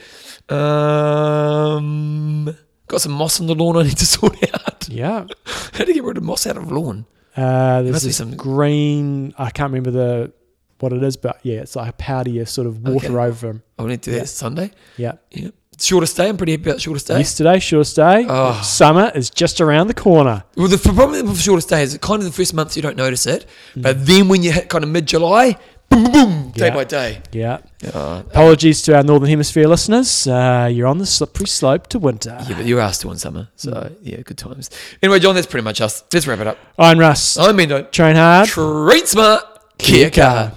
Um, got some moss on the lawn. I need to sort out. Yeah. How to get rid of moss out of lawn? Uh, there's must be this some- green. I can't remember the what it is, but yeah, it's like a powdery sort of water Okay. over them. I need to do that Yeah. Sunday. Yeah. Yeah. Shortest day. I'm pretty happy about shortest day. Yesterday, shortest day. Oh. Summer is just around the corner. Well, the problem with shortest day is kind of the first months you don't notice it, but then when you hit kind of mid July, boom, boom, boom, day Yeah. by day. Yeah. Uh, Apologies to our Northern Hemisphere listeners. Uh, you're on the slippery slope to winter. yeah, but you are still in summer, so yeah, good times. Anyway, John, that's pretty much us. Let's wrap it up. I'm Russ. I'm Mendo. Train hard. Train smart. Kia kaha.